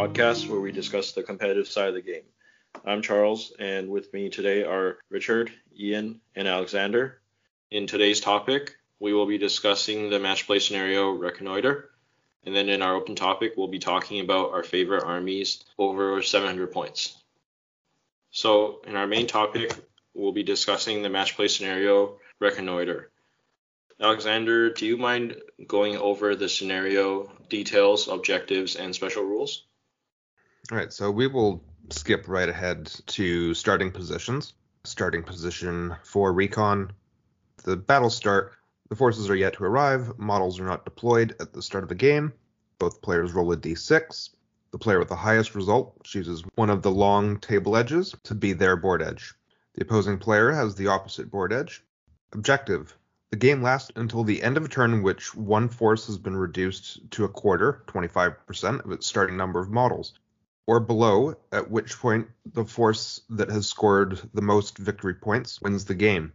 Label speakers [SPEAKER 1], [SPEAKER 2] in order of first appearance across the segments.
[SPEAKER 1] podcast where we discuss the competitive side of the game. I'm Charles, and with me today are Richard, Ian, and Alexander. In today's topic, we will be discussing the match play scenario Reconnoiter, and then in our open topic, we'll be talking about our favorite armies over 700 points. So, in our main topic, we'll be discussing the match play scenario Reconnoiter. Alexander, do you mind going over the scenario details, objectives, and special rules?
[SPEAKER 2] All right, so we will skip right ahead to starting positions. Starting position for recon. The battle start. The forces are yet to arrive. Models are not deployed at the start of the game. Both players roll a d6. The player with the highest result chooses one of the long table edges to be their board edge. The opposing player has the opposite board edge. Objective the game lasts until the end of a turn in which one force has been reduced to a quarter, 25% of its starting number of models, or below, at which point the force that has scored the most victory points wins the game.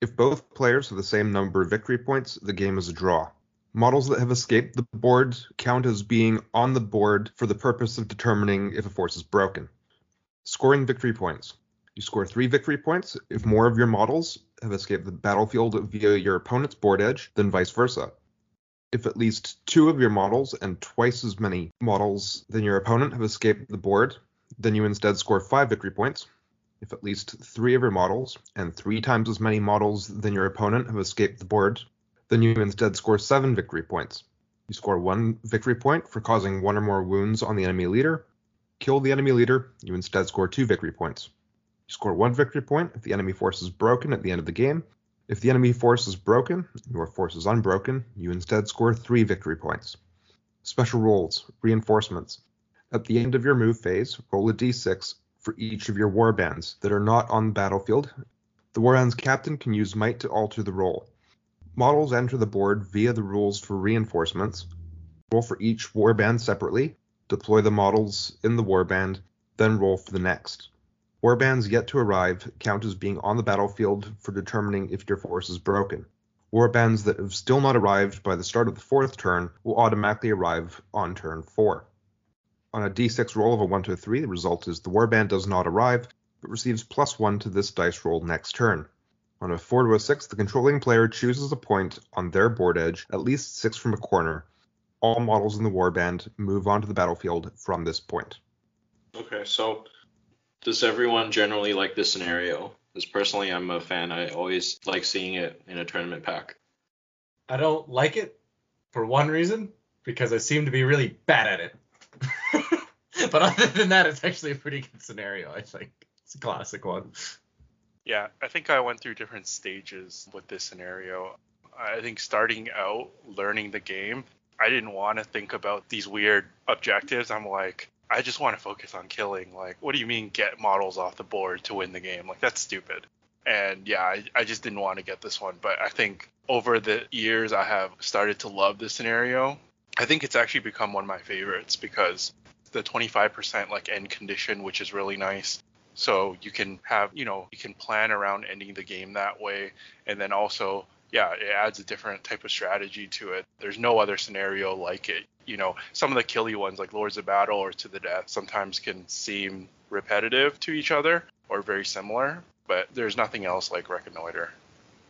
[SPEAKER 2] If both players have the same number of victory points, the game is a draw. Models that have escaped the board count as being on the board for the purpose of determining if a force is broken. Scoring victory points. You score three victory points if more of your models have escaped the battlefield via your opponent's board edge than vice versa. If at least two of your models and twice as many models than your opponent have escaped the board, then you instead score five victory points. If at least three of your models and three times as many models than your opponent have escaped the board, then you instead score seven victory points. You score one victory point for causing one or more wounds on the enemy leader. Kill the enemy leader, you instead score two victory points. You score one victory point if the enemy force is broken at the end of the game. If the enemy force is broken, your force is unbroken, you instead score three victory points. Special rolls, reinforcements. At the end of your move phase, roll a d6 for each of your warbands that are not on the battlefield. The warband's captain can use might to alter the roll. Models enter the board via the rules for reinforcements. Roll for each warband separately, deploy the models in the warband, then roll for the next. Warbands yet to arrive count as being on the battlefield for determining if your force is broken. Warbands that have still not arrived by the start of the fourth turn will automatically arrive on turn 4. On a d6 roll of a 1 to a 3, the result is the warband does not arrive, but receives plus 1 to this dice roll next turn. On a 4 to a 6, the controlling player chooses a point on their board edge, at least 6 from a corner. All models in the warband move onto the battlefield from this point.
[SPEAKER 1] Okay, so does everyone generally like this scenario? Because personally, I'm a fan. I always like seeing it in a tournament pack.
[SPEAKER 3] I don't like it for one reason because I seem to be really bad at it. but other than that, it's actually a pretty good scenario. I think it's a classic one.
[SPEAKER 4] Yeah, I think I went through different stages with this scenario. I think starting out learning the game, I didn't want to think about these weird objectives. I'm like, I just want to focus on killing. Like, what do you mean get models off the board to win the game? Like, that's stupid. And yeah, I, I just didn't want to get this one. But I think over the years, I have started to love this scenario. I think it's actually become one of my favorites because the 25% like end condition, which is really nice. So you can have, you know, you can plan around ending the game that way. And then also, yeah, it adds a different type of strategy to it. There's no other scenario like it you know, some of the killy ones like Lords of Battle or To the Death sometimes can seem repetitive to each other or very similar, but there's nothing else like Reconnoiter.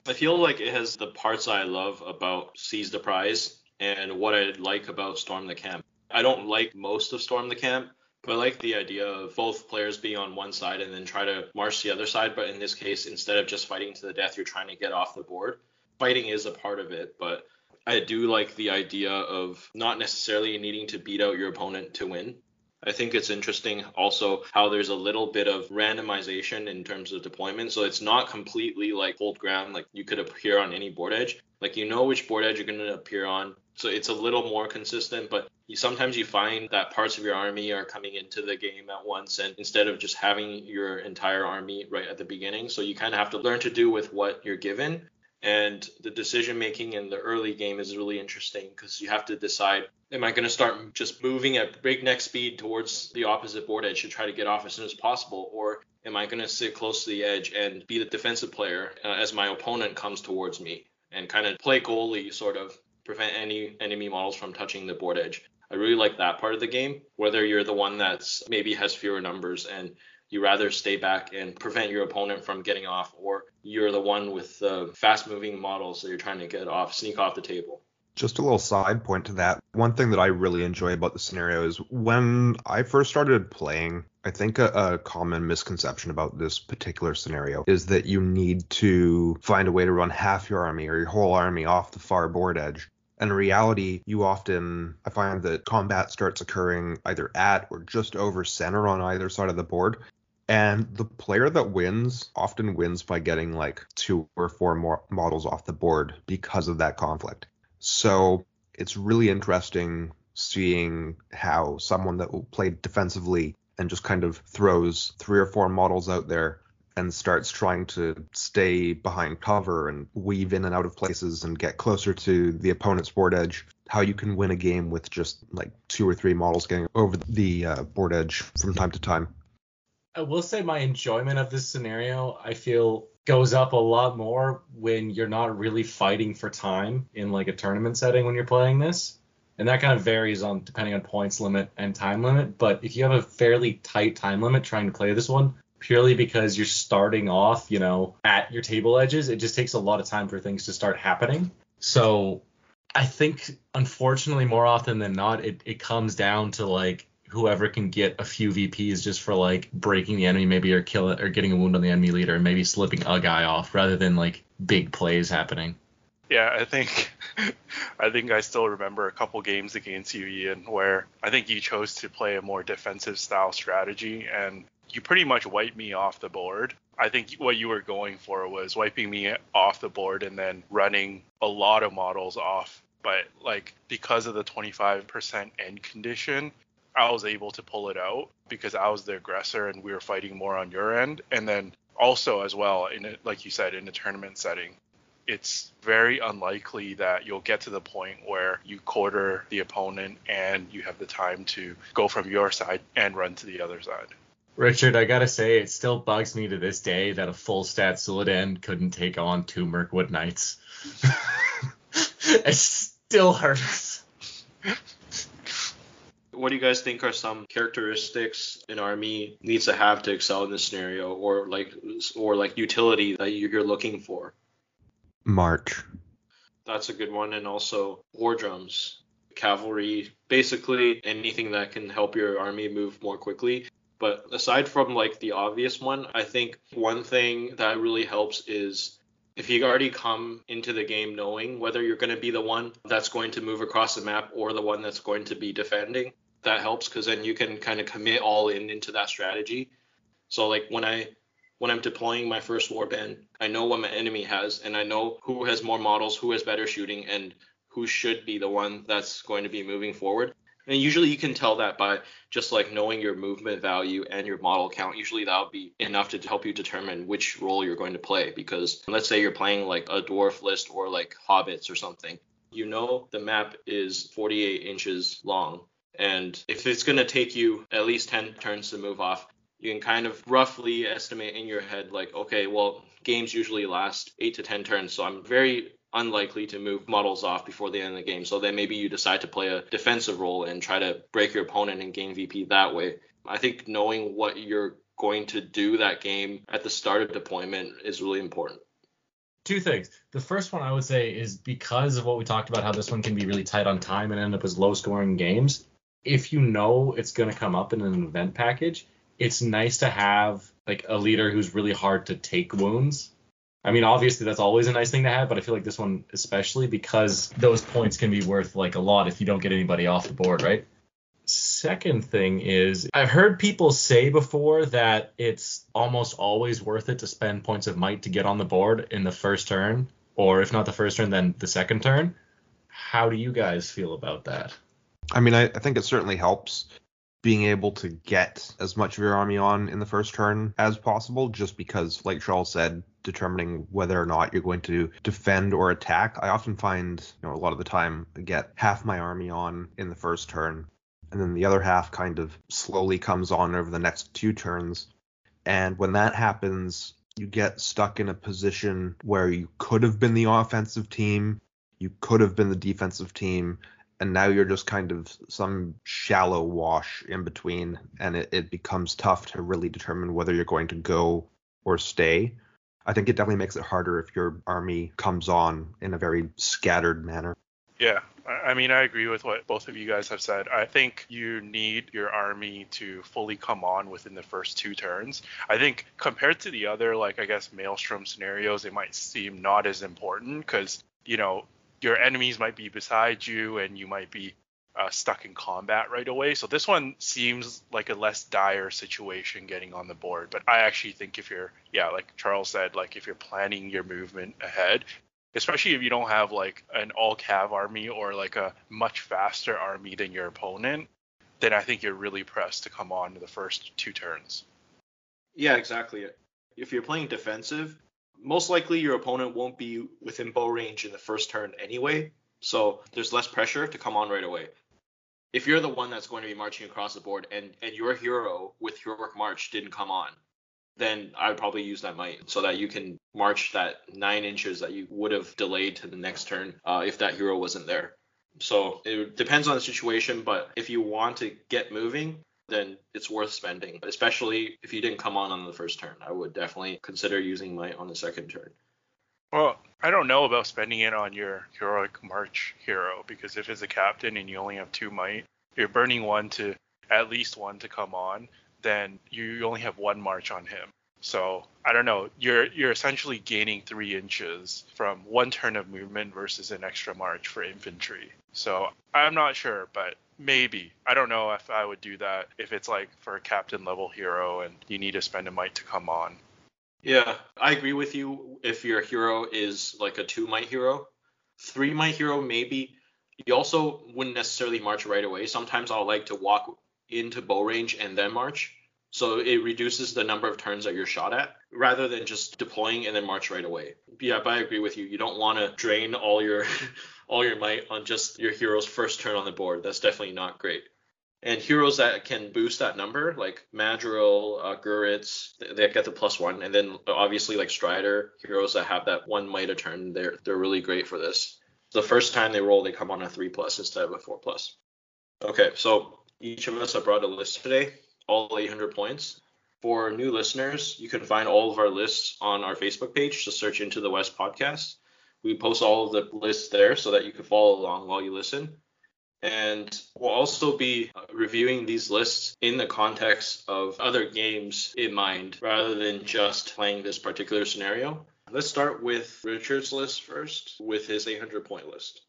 [SPEAKER 1] I feel like it has the parts I love about Seize the Prize and what I like about Storm the Camp. I don't like most of Storm the Camp, but I like the idea of both players being on one side and then try to march the other side. But in this case, instead of just fighting to the death, you're trying to get off the board. Fighting is a part of it, but I do like the idea of not necessarily needing to beat out your opponent to win. I think it's interesting also how there's a little bit of randomization in terms of deployment. So it's not completely like hold ground, like you could appear on any board edge. Like you know which board edge you're going to appear on. So it's a little more consistent, but you, sometimes you find that parts of your army are coming into the game at once and instead of just having your entire army right at the beginning. So you kind of have to learn to do with what you're given and the decision making in the early game is really interesting because you have to decide am I going to start just moving at breakneck speed towards the opposite board edge to try to get off as soon as possible, or am I going to sit close to the edge and be the defensive player uh, as my opponent comes towards me and kind of play goalie, sort of prevent any enemy models from touching the board edge? I really like that part of the game. Whether you're the one that's maybe has fewer numbers and you rather stay back and prevent your opponent from getting off, or you're the one with the fast moving models that you're trying to get off, sneak off the table.
[SPEAKER 2] Just a little side point to that. One thing that I really enjoy about the scenario is when I first started playing, I think a, a, common misconception about this particular scenario is that you need to find a way to run half your army or your whole army off the far board edge. And in reality, you often, I find that combat starts occurring either at or just over center on either side of the board. And the player that wins often wins by getting like two or four more models off the board because of that conflict. So it's really interesting seeing how someone that will play defensively and just kind of throws three or four models out there and starts trying to stay behind cover and weave in and out of places and get closer to the opponent's board edge. How you can win a game with just like two or three models getting over the uh, board edge from time to time.
[SPEAKER 3] I will say my enjoyment of this scenario, I feel goes up a lot more when you're not really fighting for time in like a tournament setting when you're playing this. And that kind of varies on depending on points limit and time limit. But if you have a fairly tight time limit trying to play this one, purely because you're starting off, you know, at your table edges, it just takes a lot of time for things to start happening. So I think unfortunately more often than not, it, it comes down to like whoever can get a few VPs just for like breaking the enemy maybe or kill it or getting a wound on the enemy leader and maybe slipping a guy off rather than like big plays happening.
[SPEAKER 4] Yeah, I think I think I still remember a couple games against you, Ian, where I think you chose to play a more defensive style strategy and you pretty much wiped me off the board. I think what you were going for was wiping me off the board and then running a lot of models off. But like because of the 25% end condition, I was able to pull it out because I was the aggressor and we were fighting more on your end. And then also as well, in a, like you said, in a tournament setting, it's very unlikely that you'll get to the point where you quarter the opponent and you have the time to go from your side and run to the other side.
[SPEAKER 3] Richard, I gotta say, it still bugs me to this day that a full stat Suladan couldn't take on two Mirkwood Knights. it still hurts
[SPEAKER 1] what do you guys think are some characteristics an army needs to have to excel in this scenario or like or like utility that you're looking for?
[SPEAKER 2] March.
[SPEAKER 1] That's a good one. And also war drums cavalry basically anything that can help your army move more quickly. But aside from like the obvious one i think one thing that really helps is if you already come into the game knowing whether you're going to be the one that's going to move across the map or the one that's going to be defending that helps because then you can kind of commit all in into that strategy. So like when I when I'm deploying my first warband, I know what my enemy has and I know who has more models, who has better shooting, and who should be the one that's going to be moving forward. And usually you can tell that by just like knowing your movement value and your model count. Usually that'll be enough to help you determine which role you're going to play. Because let's say you're playing like a dwarf list or like hobbits or something. You know the map is 48 inches long and if it's going to take you at least 10 turns to move off, you can kind of roughly estimate in your head, like, okay, well, games usually last 8 to 10 turns. So I'm very unlikely to move models off before the end of the game. So then maybe you decide to play a defensive role and try to break your opponent and gain VP that way. I think knowing what you're going to do that game at the start of deployment is really important
[SPEAKER 3] two things. The first one I would say is because of what we talked about, how this one can be really tight on time and end up as low scoring games if you know it's going to come up in an event package, it's nice to have like a leader who's really hard to take wounds. I mean, obviously that's always a nice thing to have, but I feel like this one especially because those points can be worth like a lot if you don't get anybody off the board, right? Second thing is I've heard people say before that it's almost always worth it to spend points of might to get on the board in the first turn, or if not the first turn, then the second turn. How do you guys feel about that?
[SPEAKER 2] I mean, I, I think it certainly helps being able to get as much of your army on in the first turn as possible, just because, like Charles said, determining whether or not you're going to defend or attack. I often find, you know, a lot of the time I get half my army on in the first turn, and then the other half kind of slowly comes on over the next two turns. And when that happens, you get stuck in a position where you could have been the offensive team, you could have been the defensive team, and now you're just kind of some shallow wash in between, and it, it becomes tough to really determine whether you're going to go or stay. I think it definitely makes it harder if your army comes on in a very scattered manner.
[SPEAKER 4] Yeah, I mean, I agree with what both of you guys have said. I think you need your army to fully come on within the first two turns. I think compared to the other, like, I guess, Maelstrom scenarios, it might seem not as important because, you know, your enemies might be beside you and you might be uh, stuck in combat right away. So this one seems like a less dire situation getting on the board. But I actually think if you're, yeah, like Charles said, like if you're planning your movement ahead, especially if you don't have like an all cav army or like a much faster army than your opponent, then I think you're really pressed to come on the first two turns.
[SPEAKER 1] Yeah, exactly. If you're playing defensive, most likely your opponent won't be within bow range in the first turn anyway. So there's less pressure to come on right away if you're the one that's going to be marching across the board and and your hero with heroic march didn't come on then i would probably use that might so that you can march that nine inches that you would have delayed to the next turn uh, if that hero wasn't there so it depends on the situation but if you want to get moving then it's worth spending especially if you didn't come on on the first turn i would definitely consider using might on the second turn
[SPEAKER 4] well, I don't know about spending it on your heroic march hero because if it's a captain and you only have two might, you're burning one to at least one to come on, then you only have one march on him. So I don't know. You're you're essentially gaining three inches from one turn of movement versus an extra march for infantry. So I'm not sure, but maybe. I don't know if I would do that if it's like for a captain level hero and you need to spend a might to come on.
[SPEAKER 1] Yeah, I agree with you. If your hero is like a two might hero, three might hero maybe. You also wouldn't necessarily march right away. Sometimes I'll like to walk into bow range and then march. So it reduces the number of turns that you're shot at rather than just deploying and then march right away. Yeah, but I agree with you. You don't want to drain all your all your might on just your hero's first turn on the board. That's definitely not great and heroes that can boost that number, like Madril, uh, Guritz, they get the plus one, and then obviously like Strider, heroes that have that one might a turn, they're they're really great for this. The first time they roll, they come on a three plus instead of a four plus. Okay, so each of us have brought a list today, all 800 points. For new listeners, you can find all of our lists on our Facebook page. Just search into the West Podcast. We post all of the lists there so that you can follow along while you listen. And we'll also be uh, reviewing these lists in the context of other games in mind rather than just playing this particular scenario. Let's start with Richard's list first with his 800 point list.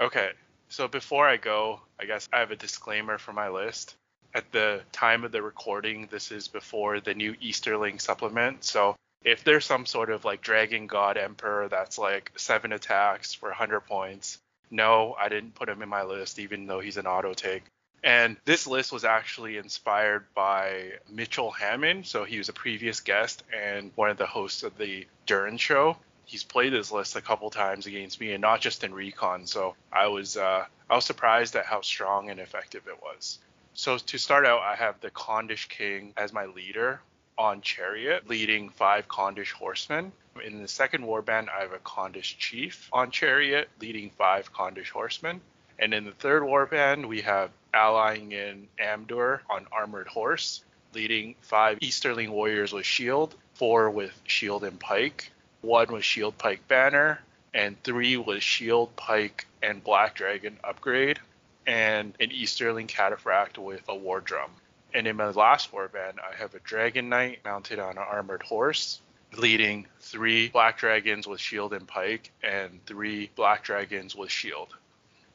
[SPEAKER 4] Okay. So before I go, I guess I have a disclaimer for my list. At the time of the recording, this is before the new Easterling supplement. So if there's some sort of like Dragon God Emperor that's like seven attacks for 100 points, no, I didn't put him in my list, even though he's an auto take. And this list was actually inspired by Mitchell Hammond. So he was a previous guest and one of the hosts of the Duran show. He's played this list a couple times against me, and not just in recon. So I was uh, I was surprised at how strong and effective it was. So to start out, I have the Khandish King as my leader on Chariot, leading five Khandish horsemen. In the second warband, I have a Khandish chief on Chariot, leading five Khandish horsemen. And in the third warband, we have allying in Amdur on armored horse, leading five Easterling warriors with shield, four with shield and pike, one with shield pike banner, and three with shield pike and black dragon upgrade, and an Easterling cataphract with a war drum. And in my last warband, I have a Dragon Knight mounted on an armored horse, leading three Black Dragons with shield and pike, and three Black Dragons with shield.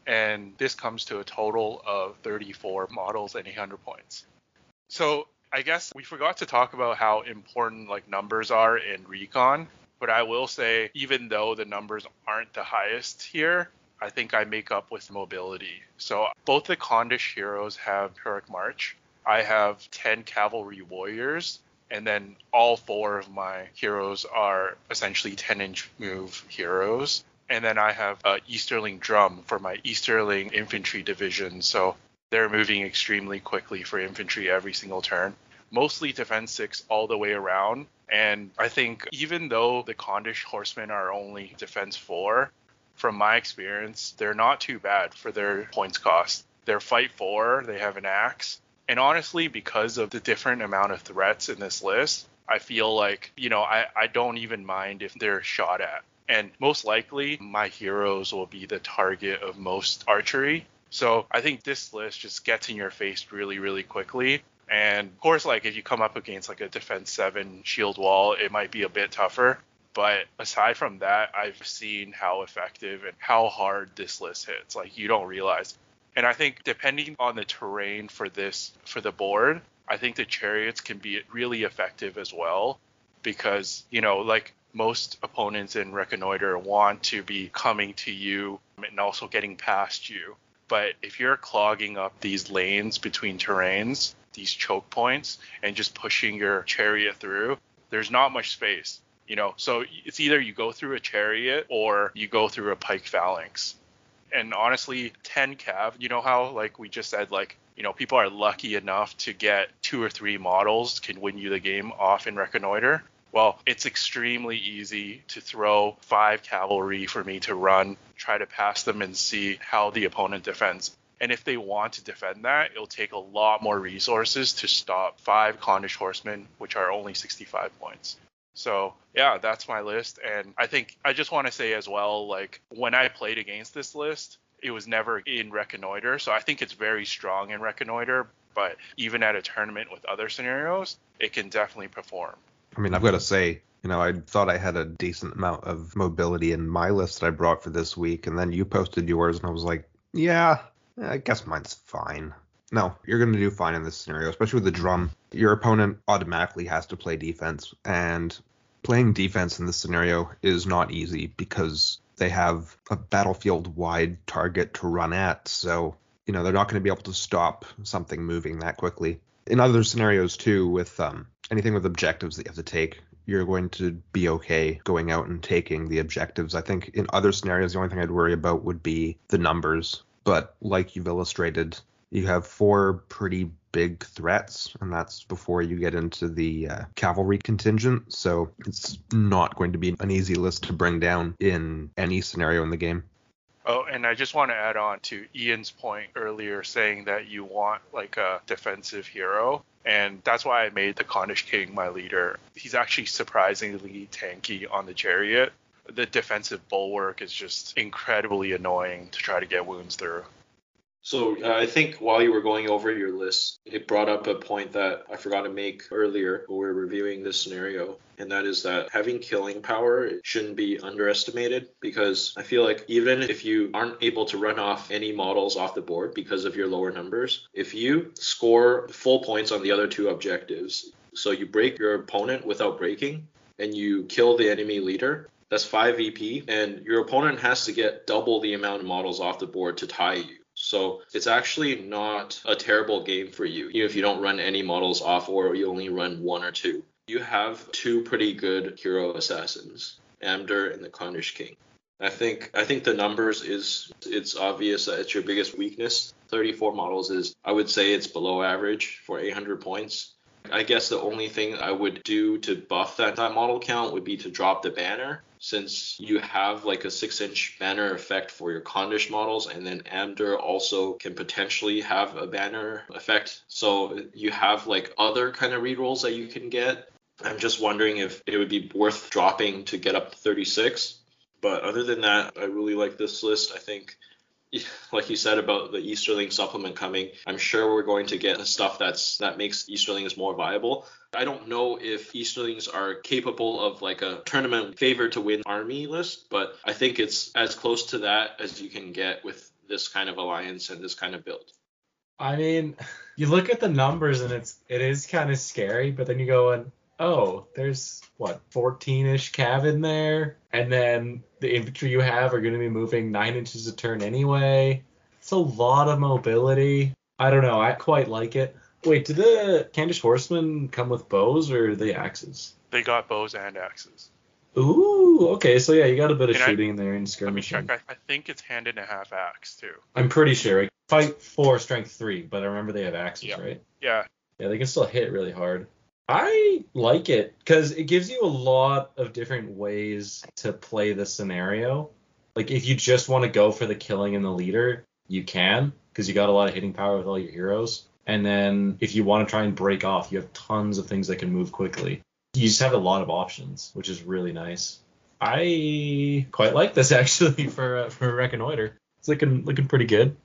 [SPEAKER 4] And this comes to a total of 34 models and 800 points. So I guess we forgot to talk about how important like numbers are in recon. But I will say, even though the numbers aren't the highest here, I think I make up with mobility. So both the Khandish heroes have Heroic March, I have 10 cavalry warriors, and then all four of my heroes are essentially 10 inch move heroes. And then I have a Easterling drum for my Easterling infantry division. So they're moving extremely quickly for infantry every single turn. Mostly defense six all the way around. And I think even though the Khandish horsemen are only defense four, from my experience, they're not too bad for their points cost. They're fight four, they have an axe. And honestly, because of the different amount of threats in this list, I feel like, you know, I, I don't even mind if they're shot at. And most likely, my heroes will be the target of most archery. So I think this list just gets in your face really, really quickly. And of course, like if you come up against like a defense seven shield wall, it might be a bit tougher. But aside from that, I've seen how effective and how hard this list hits. Like you don't realize. And I think depending on the terrain for this for the board, I think the chariots can be really effective as well because, you know, like most opponents in Reconnoiter want to be coming to you and also getting past you. But if you're clogging up these lanes between terrains, these choke points, and just pushing your chariot through, there's not much space. You know, so it's either you go through a chariot or you go through a pike phalanx. And honestly, 10 cav, you know how like we just said like you know, people are lucky enough to get two or three models can win you the game off in Reconnoiter. Well, it's extremely easy to throw five cavalry for me to run, try to pass them and see how the opponent defends. And if they want to defend that, it'll take a lot more resources to stop five Khandish horsemen, which are only 65 points. So yeah, that's my list. And I think I just want to say as well, like when I played against this list, it was never in Reconnoiter. So I think it's very strong in Reconnoiter, but even at a tournament with other scenarios, it can definitely perform.
[SPEAKER 2] I mean, I've got to say, you know, I thought I had a decent amount of mobility in my list that I brought for this week, and then you posted yours, and I was like, yeah, I guess mine's fine. No, you're going to do fine in this scenario, especially with the drum. Your opponent automatically has to play defense, and playing defense in this scenario is not easy because they have a battlefield wide target to run at. So, you know, they're not going to be able to stop something moving that quickly. In other scenarios, too, with um, anything with objectives that you have to take, you're going to be okay going out and taking the objectives. I think in other scenarios, the only thing I'd worry about would be the numbers. But like you've illustrated, you have four pretty big threats, and that's before you get into the uh, cavalry contingent. So it's not going to be an easy list to bring down in any scenario in the game.
[SPEAKER 4] Oh, and I just want to add on to Ian's point earlier saying that you want like a defensive hero. And that's why I made the Khandish King my leader. He's actually surprisingly tanky on the chariot. The defensive bulwark is just incredibly annoying to try to get wounds through.
[SPEAKER 1] So uh, I think while you were going over your list, it brought up a point that I forgot to make earlier when we were reviewing this scenario, and that is that having killing power shouldn't be underestimated because I feel like even if you aren't able to run off any models off the board because of your lower numbers, if you score full points on the other two objectives, so you break your opponent without breaking and you kill the enemy leader, that's 5 VP, and your opponent has to get double the amount of models off the board to tie you. So it's actually not a terrible game for you, even if you don't run any models off or you only run one or two. You have two pretty good hero assassins, Amdur and the Khandish King. I think I think the numbers is it's obvious that it's your biggest weakness. 34 models is I would say it's below average for 800 points. I guess the only thing I would do to buff that, that model count would be to drop the banner since you have like a six inch banner effect for your Khandish models, and then Amdur also can potentially have a banner effect. So you have like other kind of rerolls that you can get. I'm just wondering if it would be worth dropping to get up to 36. But other than that, I really like this list. I think like you said about the Easterling supplement coming, I'm sure we're going to get stuff that's that makes Easterlings more viable. I don't know if Easterlings are capable of like a tournament favor to win army list, but I think it's as close to that as you can get with this kind of alliance and this kind of build.
[SPEAKER 3] I mean, you look at the numbers and it's it is kind of scary, but then you go and oh, there's what 14ish cav in there, and then the infantry you have are going to be moving nine inches a turn anyway. It's a lot of mobility. I don't know. I quite like it. Wait, did the Khandish Horsemen come with bows or are they axes?
[SPEAKER 4] They got bows and axes.
[SPEAKER 3] Ooh, okay. So yeah, you got a bit of
[SPEAKER 4] And I-
[SPEAKER 3] shooting in there and skirmishing.
[SPEAKER 4] Let me check. I, I think it's hand and a half axe too.
[SPEAKER 3] I'm pretty sure. Right? Fight four, strength three, but I remember they have axes,
[SPEAKER 4] Yeah.
[SPEAKER 3] right?
[SPEAKER 4] Yeah,
[SPEAKER 3] Yeah, they can still hit really hard. I like it because it gives you a lot of different ways to play the scenario. Like if you just want to go for the killing and the leader, you can because you got a lot of hitting power with all your heroes. And then if you want to try and break off, you have tons of things that can move quickly. You just have a lot of options, which is really nice. I quite like this actually for uh, for Reconnoiter. It's looking looking pretty good.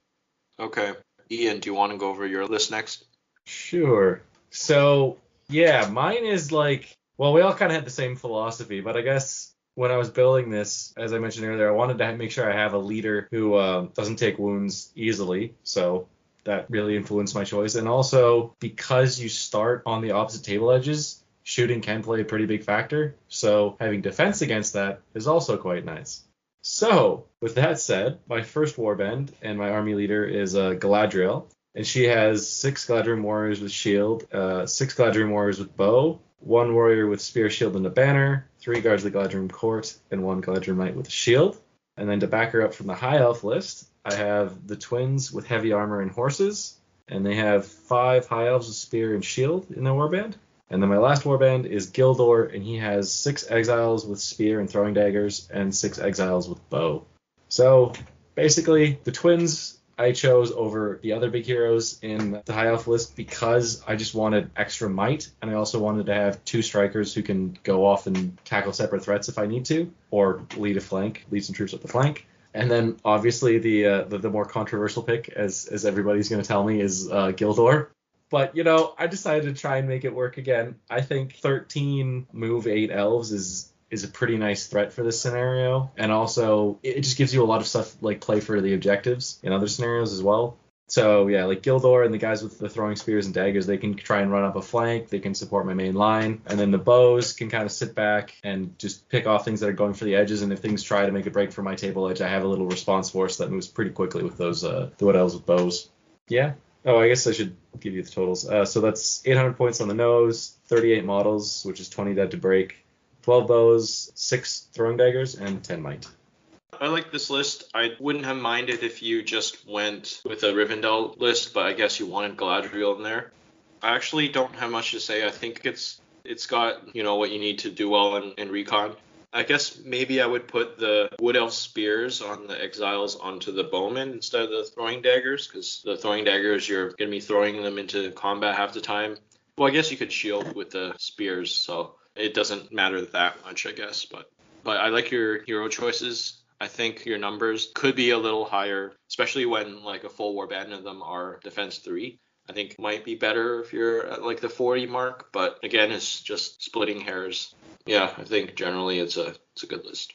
[SPEAKER 1] Okay. Ian, do you want to go over your list next?
[SPEAKER 3] Sure. So yeah, mine is like well, we all kind of had the same philosophy, but I guess when I was building this, as I mentioned earlier, I wanted to make sure I have a leader who uh, doesn't take wounds easily. So that really influenced my choice. And also because you start on the opposite table edges, shooting can play a pretty big factor. So having defense against that is also quite nice. So with that said, my first warband and my army leader is uh, Galadriel, and she has six Galadrim warriors with shield, uh, six Galadrim warriors with bow, one warrior with spear, shield, and a banner, three guards of the Galadrim court, and one Galadrim knight with a shield. And then to back her up from the high elf list, I have the twins with heavy armor and horses, and they have five high elves with spear and shield in their warband. And then my last warband is Gildor, and he has six exiles with spear and throwing daggers, and six exiles with bow. So basically, the twins I chose over the other big heroes in the high elf list because I just wanted extra might, and I also wanted to have two strikers who can go off and tackle separate threats if I need to, or lead a flank, lead some troops up the flank. And then obviously the uh, the, the, more controversial pick, as as everybody's going to tell me, is uh, Gildor. But you know, I decided to try and make it work again. I think 13 move eight elves is is a pretty nice threat for this scenario, and also it just gives you a lot of stuff like play for the objectives in other scenarios as well. So yeah, like Gildor and the guys with the throwing spears and daggers, they can try and run up a flank. They can support my main line, and then the bows can kind of sit back and just pick off things that are going for the edges. And if things try to make a break for my table edge, I have a little response force that moves pretty quickly with those uh, the what else with bows. Yeah, Oh, I guess I should give you the totals. Uh, so that's 800 points on the nose, 38 models, which is 20 dead to break, 12 bows, 6 throwing daggers, and 10 might.
[SPEAKER 1] I like this list. I wouldn't have minded if you just went with a Rivendell list, but I guess you wanted Galadriel in there. I actually don't have much to say. I think it's it's got you know what you need to do well in, in recon. I guess maybe I would put the Wood Elf spears on the exiles onto the bowmen instead of the throwing daggers, because the throwing daggers you're going to be throwing them into combat half the time. Well, I guess you could shield with the spears, so it doesn't matter that much, I guess. But but I like your hero choices. I think your numbers could be a little higher, especially when like a full warband of them are defense three. I think might be better if you're at like the 40 mark, but again, it's just splitting hairs yeah, I think generally it's a it's a good list.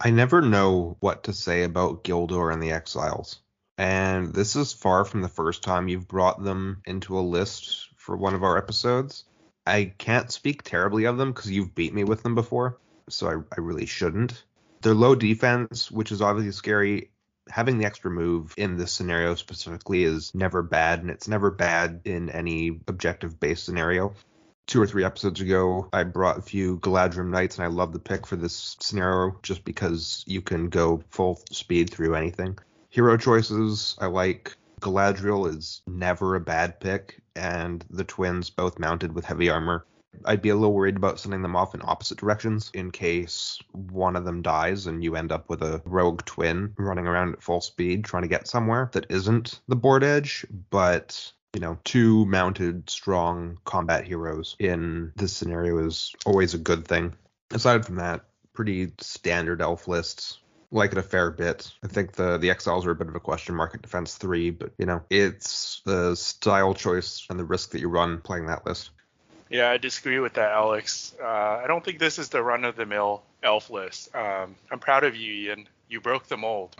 [SPEAKER 2] I never know what to say about Gildor and the Exiles. And this is far from the first time you've brought them into a list for one of our episodes. I can't speak terribly of them because you've beat me with them before, so I, I really shouldn't. They're low defense, which is obviously scary. Having the extra move in this scenario specifically is never bad, and it's never bad in any objective based scenario two or three episodes ago, I brought a few Galadrim Knights, and I love the pick for this scenario just because you can go full speed through anything. Hero choices, I like Galadriel is never a bad pick, and the twins both mounted with heavy armor. I'd be a little worried about sending them off in opposite directions in case one of them dies and you end up with a rogue twin running around at full speed trying to get somewhere that isn't the board edge. But you know, two mounted, strong combat heroes in this scenario is always a good thing. Aside from that, pretty standard elf lists. Like it a fair bit. I think the the exiles are a bit of a question mark at defense three, but you know, it's the style choice and the risk that you run playing that list.
[SPEAKER 4] Yeah, I disagree with that, Alex. Uh, I don't think this is the run of the mill elf list. Um, I'm proud of you, Ian. You broke the mold.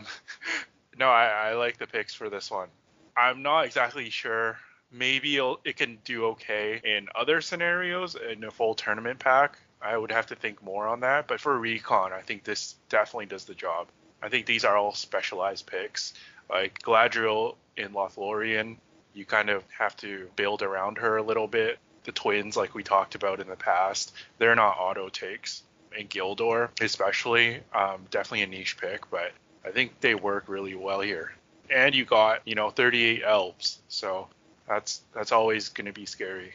[SPEAKER 4] no, I, I like the picks for this one. I'm not exactly sure. Maybe it can do okay in other scenarios in a full tournament pack. I would have to think more on that. But for recon, I think this definitely does the job. I think these are all specialized picks. Like Galadriel in Lothlorien, you kind of have to build around her a little bit. The twins, like we talked about in the past, they're not auto takes. And Gildor, especially, um, definitely a niche pick, but I think they work really well here. And you got, you know, 38 elves. So that's that's always going to be scary.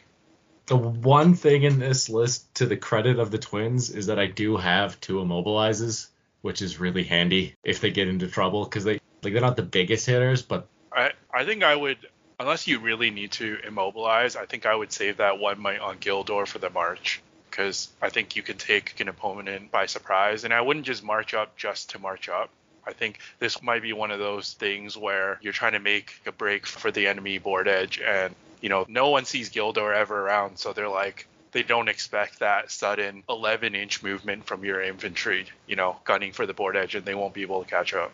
[SPEAKER 3] The one thing in this list, to the credit of the twins, is that I do have two immobilizes, which is really handy if they get into trouble because they like they're not the biggest hitters, but
[SPEAKER 4] I I think I would unless you really need to immobilize, I think I would save that one might on Gildor for the march because I think you can take an opponent by surprise, and I wouldn't just march up just to march up. I think this might be one of those things where you're trying to make a break for the enemy board edge, and you know no one sees Gildor ever around, so they're like they don't expect that sudden 11 inch movement from your infantry, you know, gunning for the board edge, and they won't be able to catch up.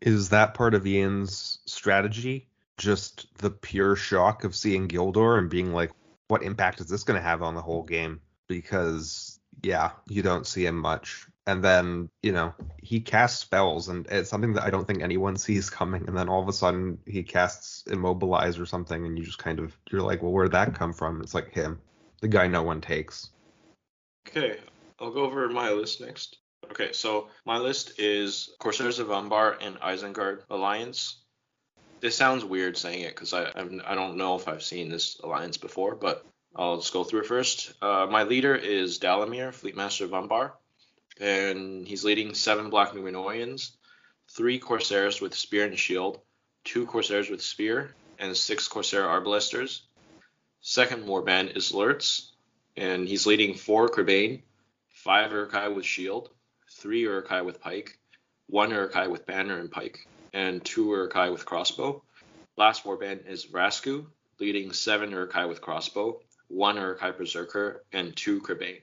[SPEAKER 2] Is that part of Ian's strategy? Just the pure shock of seeing Gildor and being like, what impact is this going to have on the whole game? Because, yeah, you don't see him much. And then, you know, he casts spells, and it's something that I don't think anyone sees coming. And then all of a sudden, he casts Immobilize or something, and you just kind of, you're like, well, where'd that come from? It's like him, the guy no one takes.
[SPEAKER 1] Okay, I'll go over my list next. Okay, so my list is Corsairs of Umbar and Isengard Alliance. This sounds weird saying it because I I've, I don't know if I've seen this alliance before, but I'll just go through it first. Uh, my leader is Dalamir, Fleetmaster of Umbar, and he's leading seven Black Numenoreans, three Corsairs with spear and shield, two Corsairs with spear, and six Corsair Arbalesters. Second warband is Lurtz, and he's leading four Crebain, five Uruk-hai with shield, three Uruk-hai with pike, one Uruk-hai with banner and pike, and two Uruk-hai with crossbow. Last warband is Vrasku, leading seven Uruk-hai with crossbow, one Uruk-hai berserker, and two Crebain.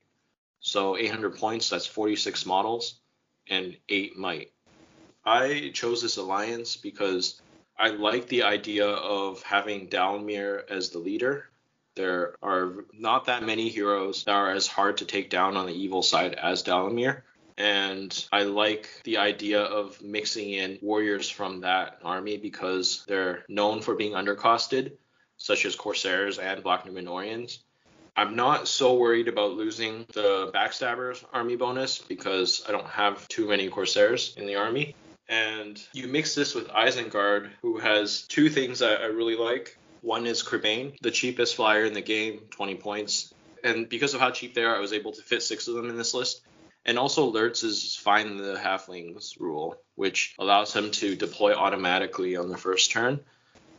[SPEAKER 1] So 800 points, that's 46 models, and 8 might. I chose this alliance because I like the idea of having Dalamir as the leader. There are not that many heroes that are as hard to take down on the evil side as Dalamir and I like the idea of mixing in warriors from that army because they're known for being undercosted, such as Corsairs and Black Numenoreans. I'm not so worried about losing the Backstabbers army bonus because I don't have too many Corsairs in the army. And you mix this with Isengard, who has two things that I really like. One is Crebain, the cheapest flyer in the game, 20 points. And because of how cheap they are, I was able to fit six of them in this list. And also Lurtz is find the halflings rule, which allows him to deploy automatically on the first turn.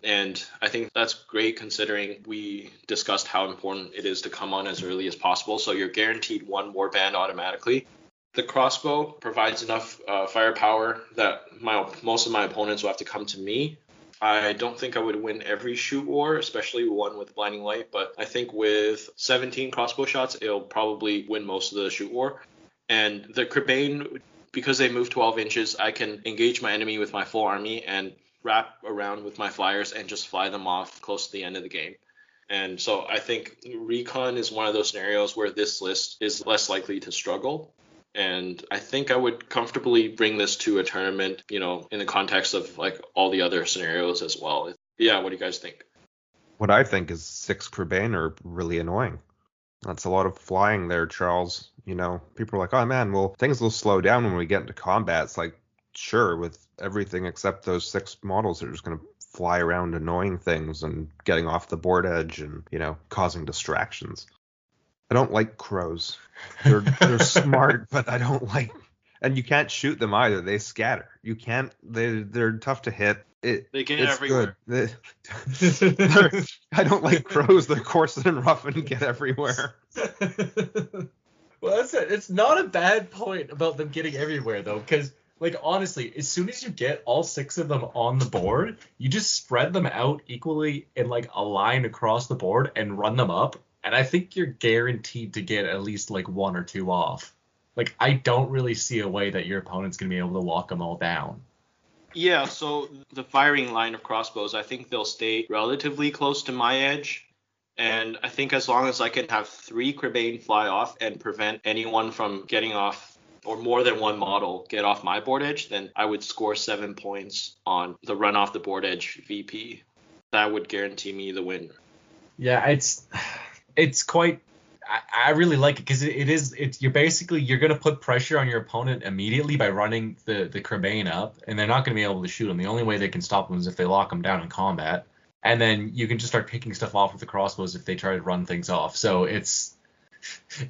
[SPEAKER 1] And I think that's great considering we discussed how important it is to come on as early as possible. So you're guaranteed one warband automatically. The crossbow provides enough uh, firepower that my most of my opponents will have to come to me. I don't think I would win every shoot war, especially one with blinding light, but I think with 17 crossbow shots, it'll probably win most of the shoot war. And the Crebain, because they move 12 inches, I can engage my enemy with my full army and wrap around with my flyers and just fly them off close to the end of the game. And so I think recon is one of those scenarios where this list is less likely to struggle. And I think I would comfortably bring this to a tournament, you know, in the context of like all the other scenarios as well. Yeah, what do you guys think?
[SPEAKER 2] What I think is six Crebain are really annoying. That's a lot of flying there, Charles. You know, people are like, oh man, well, things will slow down when we get into combat. It's like, sure, with everything except those six models are just going to fly around annoying things and getting off the board edge and, you know, causing distractions. I don't like crows. They're they're smart, but I don't like and you can't shoot them either. They scatter. You can't they they're tough to hit. It,
[SPEAKER 1] they get
[SPEAKER 2] it's
[SPEAKER 1] everywhere.
[SPEAKER 2] Good. I don't like crows. They're coarse and rough and get everywhere.
[SPEAKER 3] well, that's it. It's not a bad point about them getting everywhere though, because like honestly, as soon as you get all six of them on the board, you just spread them out equally in like a line across the board and run them up, and I think you're guaranteed to get at least like one or two off. Like I don't really see a way that your opponent's gonna be able to lock them all down.
[SPEAKER 1] Yeah, so the firing line of crossbows, I think they'll stay relatively close to my edge. And I think as long as I can have three Crebain fly off and prevent anyone from getting off or more than one model get off my board edge, then I would score seven points on the run off the board edge VP. That would guarantee me the win.
[SPEAKER 3] Yeah, it's it's quite I, I really like it because it, it is it's you're basically you're gonna put pressure on your opponent immediately by running the the Crebain up, and they're not gonna be able to shoot them. The only way they can stop them is if they lock them down in combat, and then you can just start picking stuff off with the crossbows if they try to run things off. So it's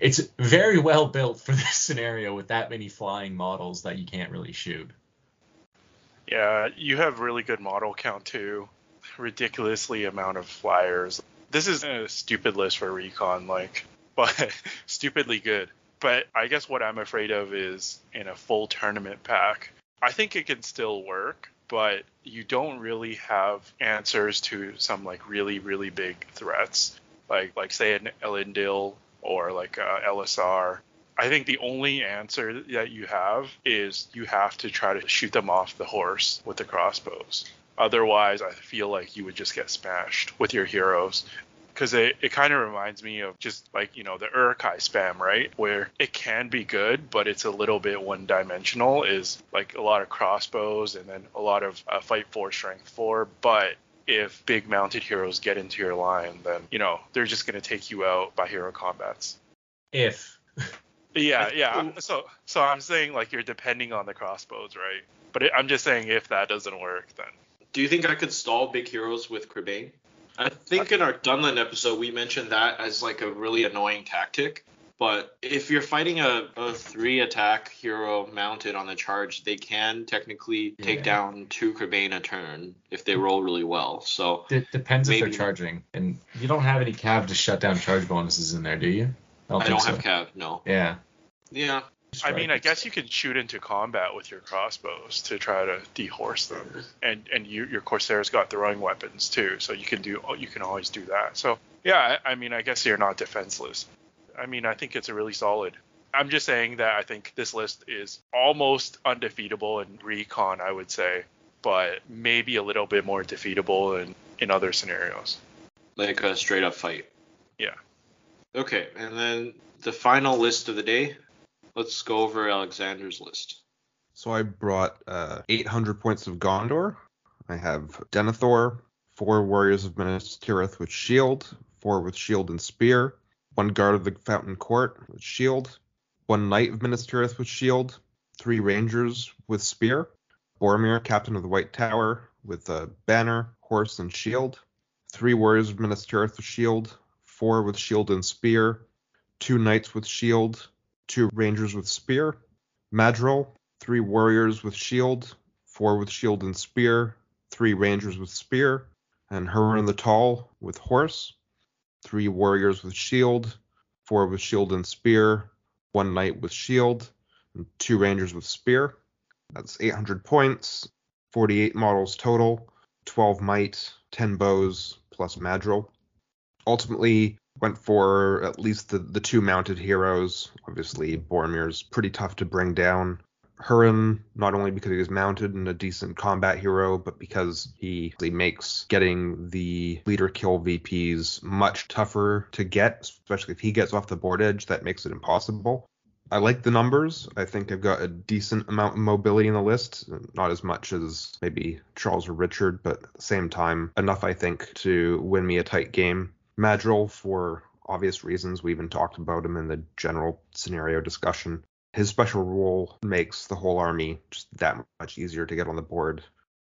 [SPEAKER 3] it's very well built for this scenario with that many flying models that you can't really shoot.
[SPEAKER 4] Yeah, you have really good model count too. Ridiculously amount of flyers. This is a stupid list for recon, like, but stupidly good. But I guess what I'm afraid of is in a full tournament pack. I think it can still work, but you don't really have answers to some like really really big threats, like like say an Elendil or like uh, LSR. I think the only answer that you have is you have to try to shoot them off the horse with the crossbows. Otherwise, I feel like you would just get smashed with your heroes. Because it, it kind of reminds me of just like, you know, the Uruk-hai spam, right? Where it can be good, but it's a little bit one dimensional, is like a lot of crossbows and then a lot of uh, fight four, strength four. But if big mounted heroes get into your line, then, you know, they're just going to take you out by hero combats.
[SPEAKER 3] If.
[SPEAKER 4] Yeah, yeah. So, so I'm saying like you're depending on the crossbows, right? But it, I'm just saying if that doesn't work, then
[SPEAKER 1] Do you think I could stall big heroes with Crebain? I think in our Dunland episode we mentioned that as like a really annoying tactic. But if you're fighting a, a three attack hero mounted on the charge, they can technically take
[SPEAKER 3] Yeah.
[SPEAKER 1] down two Crebain a turn if they roll really well. So
[SPEAKER 3] It depends if they're charging, and you don't have any cav to shut down charge bonuses in there, do you?
[SPEAKER 1] I
[SPEAKER 3] think
[SPEAKER 1] don't
[SPEAKER 3] so.
[SPEAKER 1] have Cav, no.
[SPEAKER 3] Yeah.
[SPEAKER 1] Yeah.
[SPEAKER 4] I mean, I guess you can shoot into combat with your crossbows to try to dehorse them, and and you, your Corsair's got throwing weapons too, so you can do you can always do that. So yeah, I, I mean, I guess you're not defenseless. I mean, I think it's a really solid. I'm just saying that I think this list is almost undefeatable in recon, I would say, but maybe a little bit more defeatable in in other scenarios.
[SPEAKER 1] Like a straight up fight.
[SPEAKER 4] Yeah.
[SPEAKER 1] Okay, and then the final list of the day. Let's go over Alexander's list.
[SPEAKER 2] So I brought uh, 800 points of Gondor. I have Denethor, four warriors of Minas Tirith with shield, four with shield and spear, one guard of the Fountain Court with shield, one knight of Minas Tirith with shield, three rangers with spear, Boromir, captain of the White Tower, with a banner, horse, and shield, three warriors of Minas Tirith with shield, four with shield and spear, two knights with shield, two rangers with spear, Madril, three warriors with shield, four with shield and spear, three rangers with spear, and Hurin the Tall with horse, three warriors with shield, four with shield and spear, one knight with shield, and two rangers with spear. That's 800 points, 48 models total, 12 might, 10 bows, plus Madril. Ultimately, went for at least the, the two mounted heroes. Obviously, Boromir's pretty tough to bring down. Hurin, not only because he is mounted and a decent combat hero, but because he, he makes getting the leader kill VPs much tougher to get, especially if he gets off the board edge, that makes it impossible. I like the numbers. I think I've got a decent amount of mobility in the list. Not as much as maybe Charles or Richard, but at the same time, enough, I think, to win me a tight game. Madril, for obvious reasons, we even talked about him in the general scenario discussion. His special rule makes the whole army just that much easier to get on the board.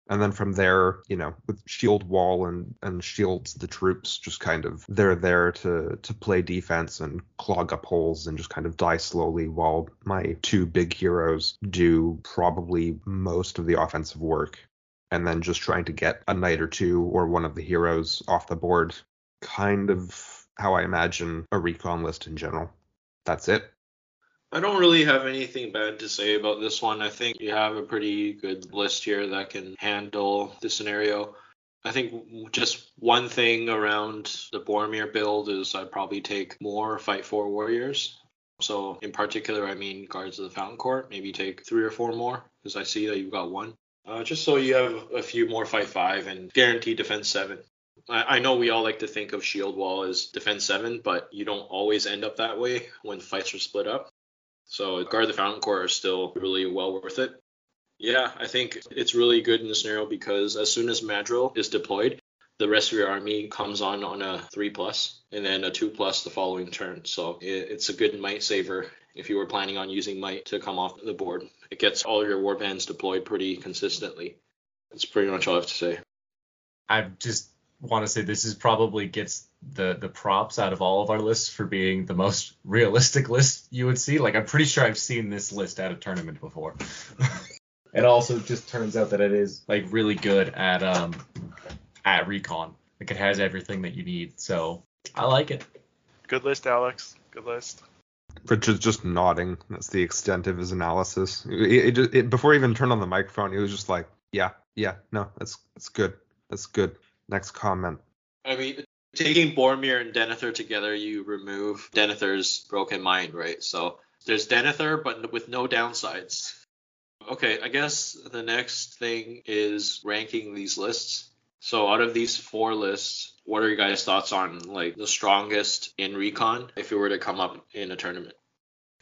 [SPEAKER 2] And then from there, you know, with shield wall and and shields, the troops just kind of they're there to to play defense and clog up holes and just kind of die slowly while my two big heroes do probably most of the offensive work. And then just trying to get a knight or two or one of the heroes off the board. Kind of how I imagine a recon list in general. That's it.
[SPEAKER 1] I don't really have anything bad to say about this one. I think you have a pretty good list here that can handle the scenario. I think just one thing around the Boromir build is I'd probably take more Fight for Warriors. So in particular, I mean Guards of the Fountain Court. Maybe take three or four more because I see that you've got one. Uh, just so you have a few more Fight Five and guaranteed Defense Seven. I I know we all like to think of Shield Wall as Defense 7, but you don't always end up that way when fights are split up. So Guard the Fountain Court are still really well worth it. Yeah, I think it's really good in this scenario because as soon as Madril is deployed, the rest of your army comes on on a 3 plus and then a 2 plus the following turn. So it, it's a good might saver if you were planning on using might to come off the board. It gets all your warbands deployed pretty consistently. That's pretty much all I have to say.
[SPEAKER 3] I'm just want to say this is probably gets the the props out of all of our lists for being the most realistic list you would see. Like I'm pretty sure I've seen this list at a tournament before. it also just turns out that it is like really good at um at recon. Like it has everything that you need. So I like it.
[SPEAKER 4] Good list, Alex. Good list.
[SPEAKER 2] Rich is just nodding. That's the extent of his analysis. It, it, it, before he even turned on the microphone, he was just like, "Yeah, yeah, no, that's that's good. That's good." Next comment.
[SPEAKER 1] I mean, taking Boromir and Denethor together, you remove Denethor's broken mind, right? So there's Denethor, but with no downsides. Okay, I guess the next thing is ranking these lists. So out of these four lists, what are your guys' thoughts on like the strongest in recon if it were to come up in a tournament?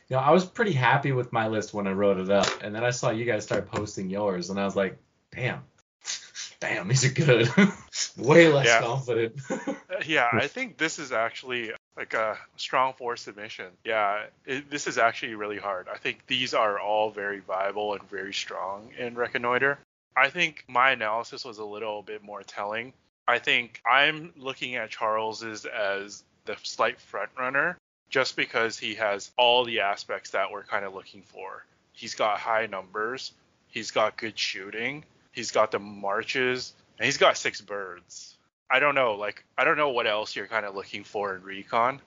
[SPEAKER 3] You know, I was pretty happy with my list when I wrote it up, and then I saw you guys start posting yours, and I was like, damn, damn, these are good. Way less
[SPEAKER 4] Yeah.
[SPEAKER 3] confident.
[SPEAKER 4] Uh, Yeah, I think this is actually like a strong four submission. Yeah, it, this is actually really hard. I think these are all very viable and very strong in Reconnoiter. I think my analysis was a little bit more telling. I think I'm looking at Charles's as the slight front runner just because he has all the aspects that we're kind of looking for. He's got high numbers, he's got good shooting, he's got the marches, and he's got six birds. I don't know, like I don't know what else you're kind of looking for in recon.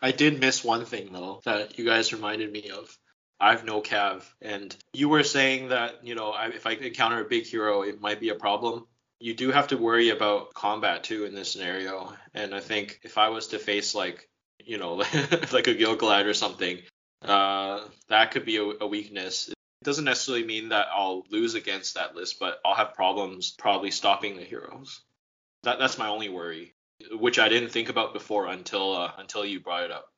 [SPEAKER 1] I did miss one thing though that you guys reminded me of. I've no cav, and you were saying that you know I, if I encounter a big hero, it might be a problem. You do have to worry about combat too in this scenario, and I think if I was to face like you know like a Gil-galad or something, uh, that could be a, a weakness. Doesn't necessarily mean that I'll lose against that list, but I'll have problems probably stopping the heroes. That that's my only worry, which I didn't think about before until uh, until you brought it up.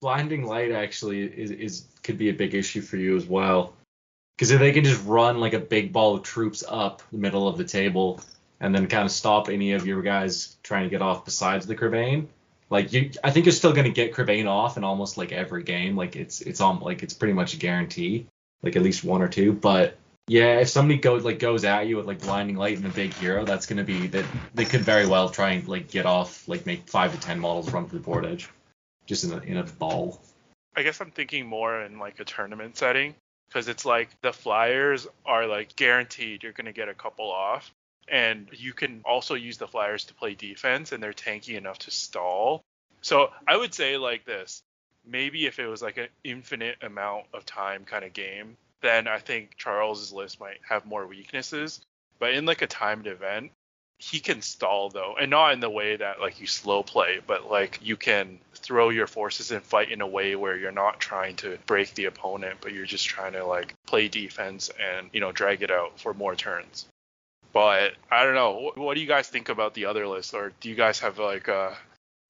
[SPEAKER 3] Blinding light actually is, is could be a big issue for you as well. Because if they can just run like a big ball of troops up the middle of the table and then kind of stop any of your guys trying to get off besides the Crebain, like you, I think you're still gonna get Crebain off in almost like every game. Like it's it's on like it's pretty much a guarantee, like at least one or two. But yeah, if somebody goes like goes at you with like blinding light and a big hero, that's gonna be that they could very well try and like get off like make five to ten models run to the board edge, just in a in a ball.
[SPEAKER 4] I guess I'm thinking more in like a tournament setting because it's like the flyers are like guaranteed you're to get a couple off and you can also use the flyers to play defense and they're tanky enough to stall. So I would say like this, maybe if it was like an infinite amount of time kind of game, then I think Charles's list might have more weaknesses. But in like a timed event, he can stall though, and not in the way that like you slow play, but like you can throw your forces and fight in a way where you're not trying to break the opponent, but you're just trying to like play defense and you know drag it out for more turns. But I don't know. What, do you guys think about the other list, or do you guys have like uh,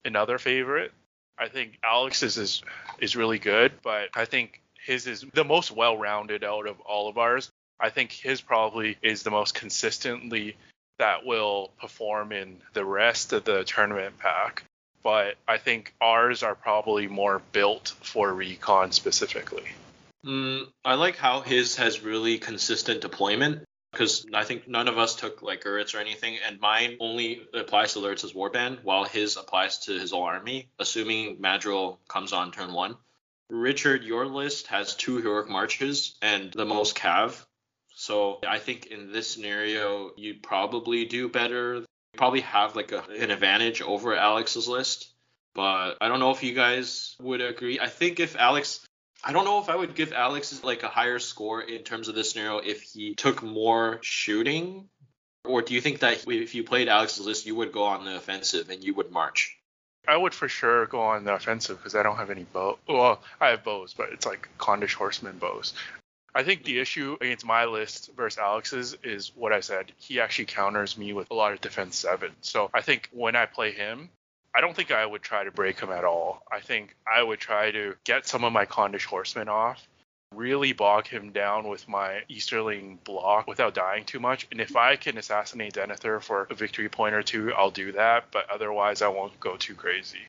[SPEAKER 4] another favorite? I think Alex's is is really good, but I think his is the most well-rounded out of all of ours. I think his probably is the most consistently that will perform in the rest of the tournament pack. But I think ours are probably more built for recon specifically.
[SPEAKER 1] Mm, I like how his has really consistent deployment because I think none of us took like Guritz or anything, and mine only applies to as warband, while his applies to his whole army, assuming Madril comes on turn one. Richard, your list has two heroic marches and the most cav. So I think in this scenario, you'd probably do better. You probably have like a, an advantage over Alex's list. But I don't know if you guys would agree. I think if Alex I don't know if I would give Alex like a higher score in terms of this scenario if he took more shooting, or do you think that if you played Alex's list, you would go on the offensive and you would march?
[SPEAKER 4] I would for sure go on the offensive because I don't have any bow. Well, I have bows, but it's like Khandish horseman bows. I think the issue against my list versus Alex's is what I said. He actually counters me with a lot of defense seven. So I think when I play him, I don't think I would try to break him at all. I think I would try to get some of my Khandish horsemen off, really bog him down with my Easterling block without dying too much. And if I can assassinate Denethor for a victory point or two, I'll do that. But otherwise, I won't go too crazy.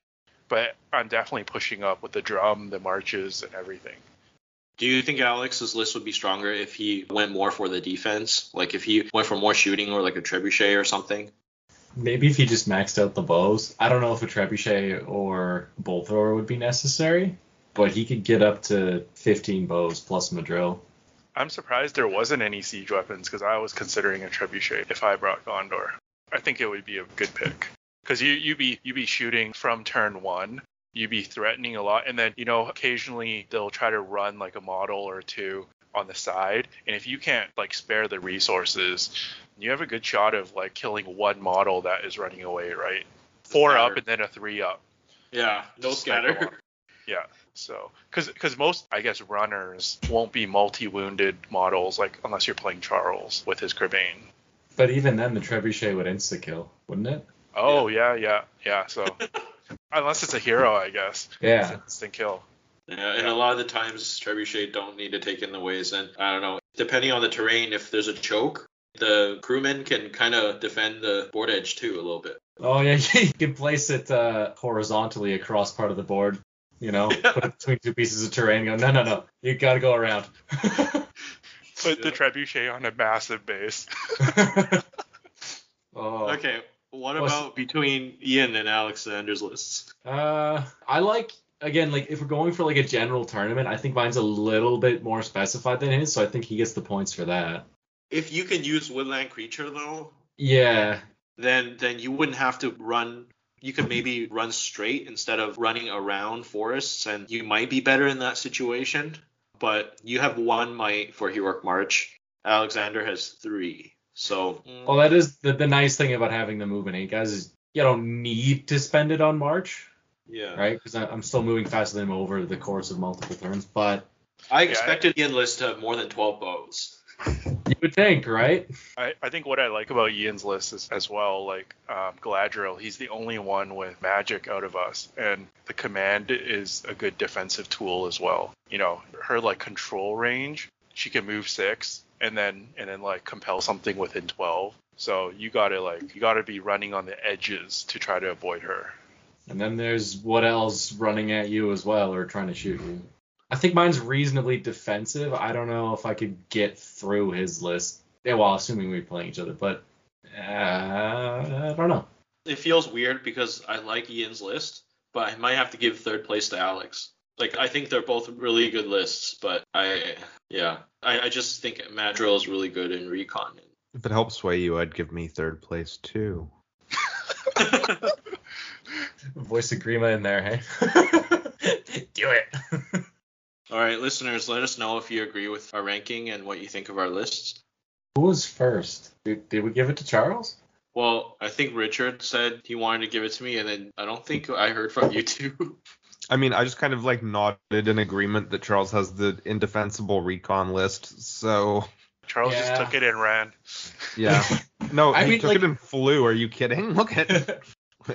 [SPEAKER 4] But I'm definitely pushing up with the drum, the marches, and everything.
[SPEAKER 1] Do you think Alex's list would be stronger if he went more for the defense? Like if he went for more shooting or like a trebuchet or something?
[SPEAKER 3] Maybe if he just maxed out the bows. I don't know if a trebuchet or bolt thrower would be necessary, but he could get up to 15 bows plus Madril.
[SPEAKER 4] I'm surprised there wasn't any siege weapons because I was considering a trebuchet if I brought Gondor. I think it would be a good pick because you you be you be shooting from turn one. You'd be threatening a lot, and then you know occasionally they'll try to run like a model or two on the side, and if you can't like spare the resources, you have a good shot of like killing one model that is running away, right? Four
[SPEAKER 1] Scatter.
[SPEAKER 4] up and then a three up.
[SPEAKER 1] Yeah, no
[SPEAKER 4] Snipe 'em
[SPEAKER 1] scatter.
[SPEAKER 4] Yeah. So, because because most I guess runners won't be multi-wounded models like unless you're playing Charles with his Crebain.
[SPEAKER 3] But even then, the trebuchet would insta kill, wouldn't it?
[SPEAKER 4] Oh yeah, yeah, yeah. So unless it's a hero, I guess.
[SPEAKER 3] Yeah.
[SPEAKER 4] It's instant kill.
[SPEAKER 1] Yeah, and a lot of the times trebuchet don't need to take in the ways, and I don't know. Depending on the terrain, if there's a choke, the crewman can kind of defend the board edge too a little bit.
[SPEAKER 3] Oh yeah, you can place it uh, horizontally across part of the board. You know, put it between two pieces of terrain. Go, no, no, no, you got to go around.
[SPEAKER 4] Put the trebuchet on a massive base.
[SPEAKER 3] oh.
[SPEAKER 1] Okay, what about between Ian and Alexander's lists?
[SPEAKER 3] Uh, I like again, like if we're going for like a general tournament, I think mine's a little bit more specified than his, so I think he gets the points for that.
[SPEAKER 1] If you can use woodland creature though,
[SPEAKER 3] Yeah,
[SPEAKER 1] then then you wouldn't have to run. You could maybe run straight instead of running around forests, and you might be better in that situation. But you have one might for heroic march. Alexander has three. So
[SPEAKER 3] well, that is the, the nice thing about having the movement eight guys is you don't need to spend it on March,
[SPEAKER 1] yeah,
[SPEAKER 3] right? Because I'm still moving faster than him over the course of multiple turns, but
[SPEAKER 1] I
[SPEAKER 4] Yeah,
[SPEAKER 1] expected Ian list to have more than twelve bows.
[SPEAKER 3] you would think, right?
[SPEAKER 4] I, I think what I like about Ian's list is as well, like um, Galadriel, he's the only one with magic out of us, and the command is a good defensive tool as well. You know, her like control range, she can move six and then and then like compel something within twelve. So you gotta like you gotta be running on the edges to try to avoid her.
[SPEAKER 3] And then there's what else running at you as well or trying to shoot you. I think mine's reasonably defensive. I don't know if I could get through his list. Yeah, well, assuming we're playing each other, but uh, I don't know.
[SPEAKER 1] It feels weird because I like Ian's list, but I might have to give third place to Alex. Like I think they're both really good lists, but I yeah I, I just think Madril is really good in recon.
[SPEAKER 2] If it helps sway you, I'd give me third place too.
[SPEAKER 3] Voice of Grima in there, hey? Do it.
[SPEAKER 1] All right, listeners, let us know if you agree with our ranking and what you think of our lists.
[SPEAKER 3] Who was first? Did, did we give it to Charles?
[SPEAKER 1] Well, I think Richard said he wanted to give it to me, and then I don't think I heard from you two.
[SPEAKER 2] I mean, I just kind of like nodded in agreement that Charles has the indefensible recon list. So
[SPEAKER 4] Charles
[SPEAKER 3] Yeah.
[SPEAKER 4] just took it and ran.
[SPEAKER 2] yeah, no,
[SPEAKER 3] I
[SPEAKER 2] he
[SPEAKER 3] mean,
[SPEAKER 2] took
[SPEAKER 3] like-
[SPEAKER 2] it and flew. Are you kidding? Look at.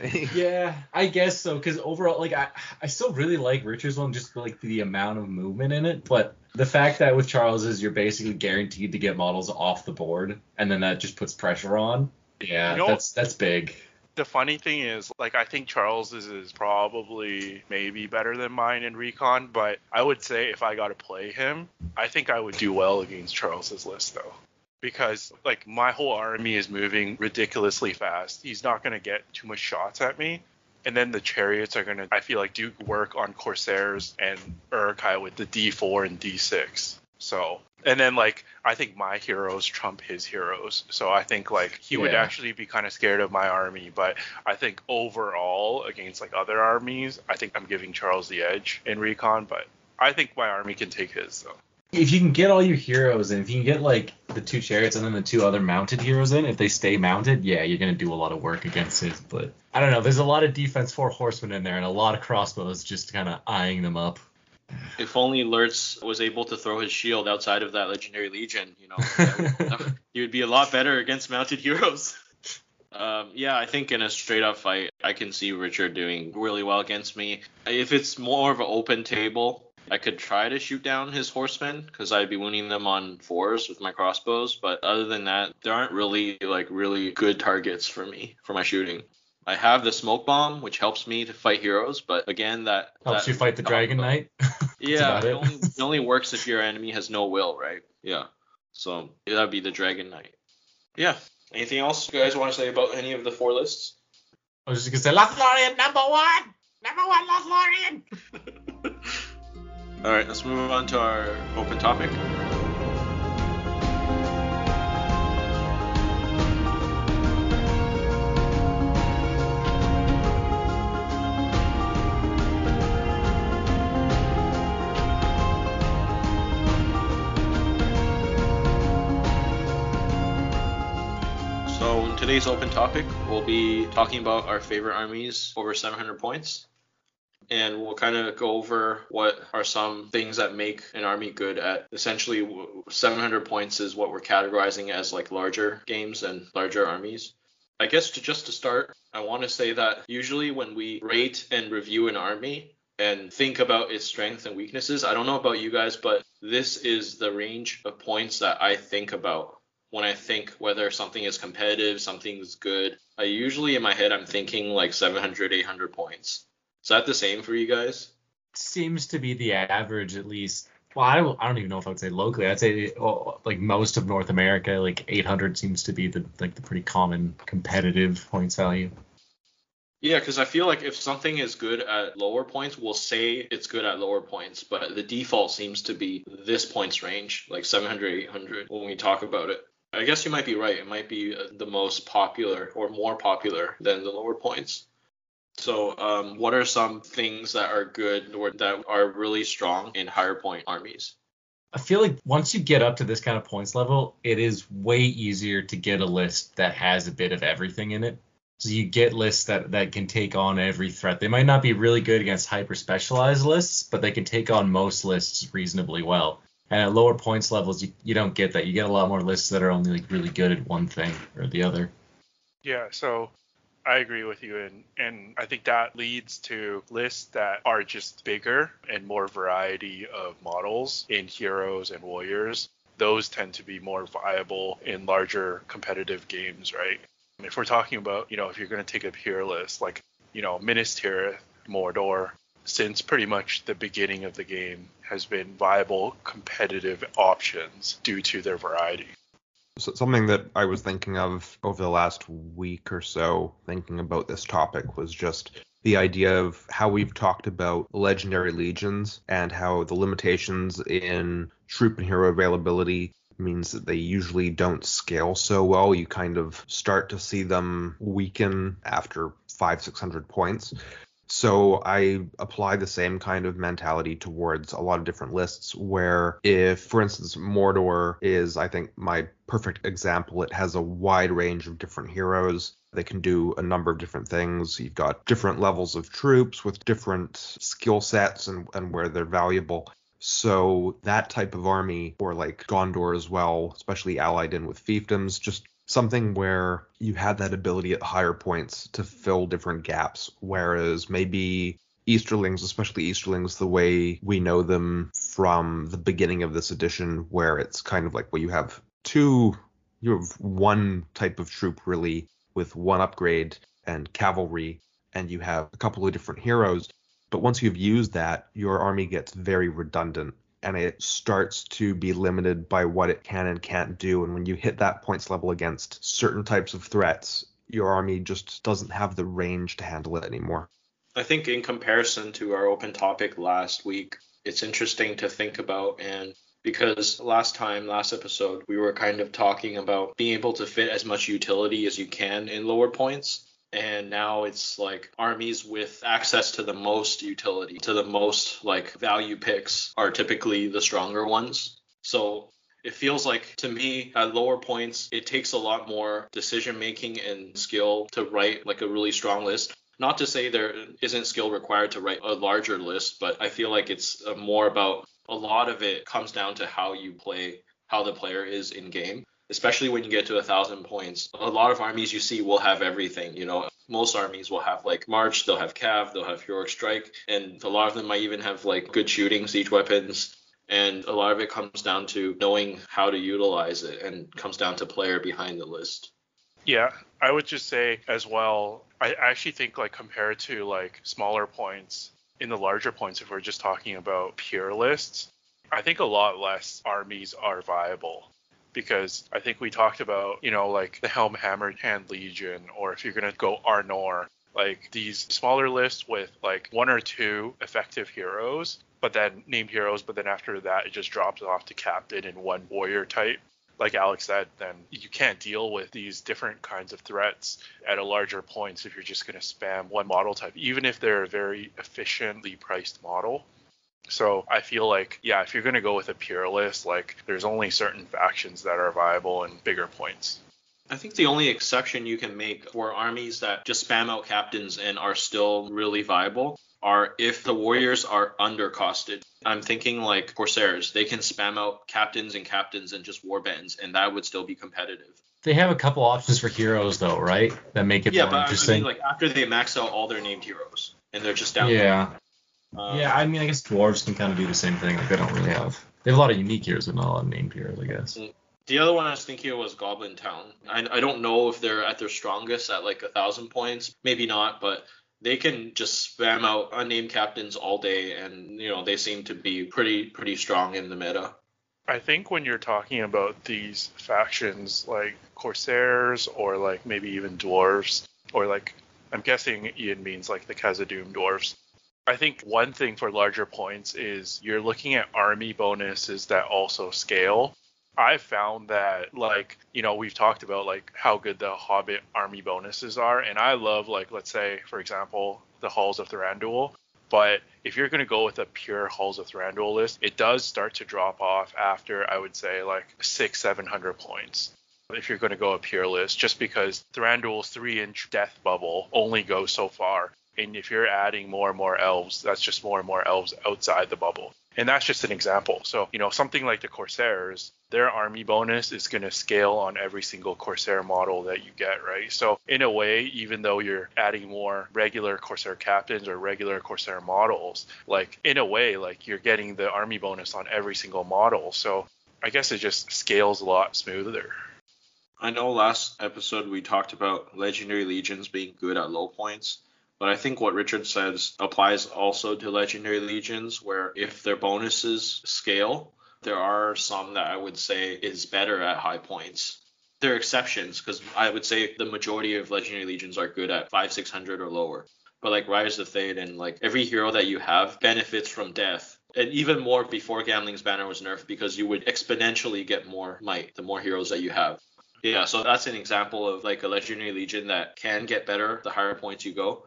[SPEAKER 3] yeah, I guess so. Because overall, like, I, I still really like Richard's one, just like the amount of movement in it. But the fact that with Charles is you're basically guaranteed to get models off the board, and then that just puts pressure on. Yeah,
[SPEAKER 4] You know-
[SPEAKER 3] that's that's big.
[SPEAKER 4] The funny thing is, like, I think Charles's is probably maybe better than mine in recon, but I would say if I got to play him, I think I would do well against Charles's list though. Because like my whole army is moving ridiculously fast. He's not gonna get too much shots at me. And then the chariots are gonna I feel like do work on Corsairs and Uruk-hai with the D four and D six. So and then like I think my heroes trump his heroes. So I think like he would actually be kind of scared of my army, but I think overall against like other armies, I think I'm giving Charles the edge in recon, but I think my army can take his though.
[SPEAKER 3] If you can get all your heroes in, if you can get like the two chariots and then the two other mounted heroes in, if they stay mounted, yeah, you're gonna do a lot of work against his. But I don't know. There's a lot of defense for horsemen in there, and a lot of crossbows just kind of eyeing them up.
[SPEAKER 1] if only Lurtz was able to throw his shield outside of that legendary legion, you know, that would- he would be a lot better against mounted heroes. Um, yeah, I think in a straight up fight, I can see Richard doing really well against me. If it's more of an open table, I could try to shoot down his horsemen because I'd be wounding them on fours with my crossbows. But other than that, there aren't really like really good targets for me for my shooting. I have the smoke bomb, which helps me to fight heroes, but again, that
[SPEAKER 3] Helps
[SPEAKER 1] that-
[SPEAKER 3] you fight the Dragon Knight.
[SPEAKER 1] yeah, it
[SPEAKER 3] it.
[SPEAKER 1] only, it only works if your enemy has no will, right? Yeah. So that'd be the Dragon Knight. Yeah. Anything else you guys want to say about any of the four lists?
[SPEAKER 3] I was just gonna say Lothlorien number one, number one Lothlorien.
[SPEAKER 1] All right, let's move on to our open topic. So in today's open topic, we'll be talking about our favorite armies over 700 points and we'll kind of go over what are some things that make an army good at. Essentially 700 points is what we're categorizing as like larger games and larger armies. I guess to just to start i want to say that usually when we rate and review an army and think about its strengths and weaknesses i don't know about you guys but this is the range of points that i think about. When i think whether something is competitive something's good i usually in my head i'm thinking like 700 800 points is that the same for you guys?
[SPEAKER 3] Seems to be the average, at least. Well, I don't, I don't even know if I would say locally. I'd say oh, like most of North America, like 800 seems to be the like the pretty common competitive points value.
[SPEAKER 1] Yeah, because I feel like if something is good at lower points, we'll say it's good at lower points, but the default seems to be this points range, like 700, 800, when we talk about it. I guess you might be right. It might be the most popular or more popular than the lower points. So, um, what are some things that are good or that are really strong in higher point armies?
[SPEAKER 3] I feel like once you get up to this kind of points level, it is way easier to get a list that has a bit of everything in it. So you get lists that, that can take on every threat. They might not be really good against hyper specialized lists, but they can take on most lists reasonably well. And at lower points levels, you, you don't get that. You get a lot more lists that are only like really good at one thing or the other.
[SPEAKER 4] Yeah, so I agree with you, and and I think that leads to lists that are just bigger and more variety of models in heroes and warriors. Those tend to be more viable in larger competitive games, right? If we're talking about, you know, if you're going to take a pure list like, you know, Minas Tirith, Mordor, since pretty much the beginning of the game has been viable competitive options due to their variety.
[SPEAKER 2] So something that I was thinking of over the last week or so, thinking about this topic, was just the idea of how we've talked about legendary legions and how the limitations in troop and hero availability means that they usually don't scale so well. You kind of start to see them weaken after five, six hundred points. So I apply the same kind of mentality towards a lot of different lists where if for instance Mordor is I think my perfect example it has a wide range of different heroes they can do a number of different things. You've got different levels of troops with different skill sets and, and where they're valuable. So that type of army, or like Gondor as well, especially allied in with fiefdoms, just something where you had that ability at higher points to fill different gaps, whereas maybe Easterlings, especially Easterlings, the way we know them from the beginning of this edition, where it's kind of like, well, you have two, you have one type of troop really with one upgrade and cavalry, and you have a couple of different heroes. But once you've used that, your army gets very redundant and it starts to be limited by what it can and can't do. And when you hit that points level against certain types of threats, your army just doesn't have the range to handle it anymore.
[SPEAKER 1] I think in comparison to our open topic last week, it's interesting to think about and because last time, last episode, we were kind of talking about being able to fit as much utility as you can in lower points and now it's like armies with access to the most utility, to the most like value picks are typically the stronger ones. So it feels like to me at lower points it takes a lot more decision making and skill to write like a really strong list not to say there isn't skill required to write a larger list but i feel like it's uh, more about a lot of it comes down to how you play how the player is in game especially when you get to a thousand points. A lot of armies you see will have everything. You know, most armies will have like March, they'll have Cav, they'll have Heroic Strike, and a lot of them might even have like good shooting, siege weapons. And a lot of it comes down to knowing how to utilize it and comes down to player behind the list.
[SPEAKER 4] Yeah, I would just say as well, I actually think like compared to like smaller points, in the larger points, if we're just talking about pure lists, I think a lot less armies are viable because I think we talked about, you know, like the Helm Hammerhand Legion, or if you're going to go Arnor, like these smaller lists with like one or two effective heroes, but then named heroes, but then after that, it just drops off to captain and one warrior type. Like Alex said, then you can't deal with these different kinds of threats at a larger points if you're just going to spam one model type, even if they're a very efficiently priced model. So I feel like, yeah, if you're going to go with a pure list, like there's only certain factions that are viable and bigger points.
[SPEAKER 1] I think the only exception you can make for armies that just spam out captains and are still really viable are if the warriors are undercosted. I'm thinking like Corsairs, they can spam out captains and captains and just warbands, and that would still be competitive.
[SPEAKER 3] They have a couple options for heroes though, right? That make it
[SPEAKER 1] yeah,
[SPEAKER 3] more
[SPEAKER 1] but
[SPEAKER 3] interesting.
[SPEAKER 1] I mean, like after they max out all their named heroes and they're just down.
[SPEAKER 3] yeah.
[SPEAKER 1] Um,
[SPEAKER 3] yeah, I mean, I guess dwarves can kind of do the same thing. Like they don't really have. They have a lot of unique heroes, but not a lot of named heroes, I guess.
[SPEAKER 1] The other one I was thinking of was Goblin Town. I, I don't know if they're at their strongest at like a thousand points, maybe not, but they can just spam out unnamed captains all day, and you know they seem to be pretty pretty strong in the meta.
[SPEAKER 4] I think when you're talking about these factions like Corsairs or like maybe even dwarves, or like I'm guessing Ian means like the Khazad-dûm dwarves. I think one thing for larger points is you're looking at army bonuses that also scale. I've found that like, you know, we've talked about like how good the Hobbit army bonuses are, and I love like let's say, for example, the Halls of Thranduil. But if you're gonna go with a pure Halls of Thranduil list, it does start to drop off after I would say like six, seven hundred points. If you're gonna go a pure list, just because Thranduil's three inch death bubble only goes so far. And if you're adding more and more elves, that's just more and more elves outside the bubble. And that's just an example. So, you know, something like the Corsairs, their army bonus is going to scale on every single Corsair model that you get, right? So, in a way, even though you're adding more regular Corsair captains or regular Corsair models, like in a way, like you're getting the army bonus on every single model. So, I guess it just scales a lot smoother.
[SPEAKER 1] I know last episode we talked about legendary legions being good at low points, but I think what Richard says applies also to legendary legions, where if their bonuses scale, there are some that I would say is better at high points. There are exceptions because I would say the majority of legendary legions are good at five, six hundred or lower. But like Rise of Theoden, like every hero that you have benefits from death. And even more before Gamling's Banner was nerfed because you would exponentially get more might the more heroes that you have. Yeah, so that's an example of like a legendary legion that can get better the higher points you go.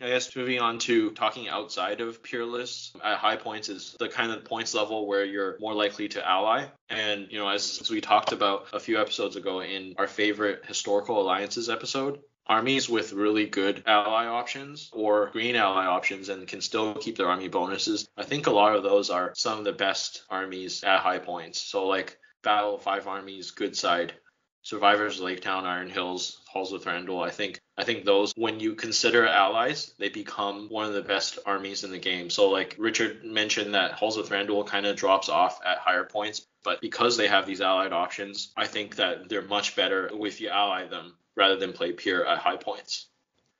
[SPEAKER 1] I guess moving on to talking outside of pure lists at high points is the kind of points level where you're more likely to ally. And, you know, as, as we talked about a few episodes ago in our favorite historical alliances episode, armies with really good ally options or green ally options and can still keep their army bonuses. I think a lot of those are some of the best armies at high points. So, like Battle of Five Armies, good side. Survivors, Lake Town, Iron Hills, Halls of Thranduil. I think I think those when you consider allies, they become one of the best armies in the game. So like Richard mentioned that Halls of Thranduil kind of drops off at higher points, but because they have these allied options, I think that they're much better if you ally them rather than play pure at high points.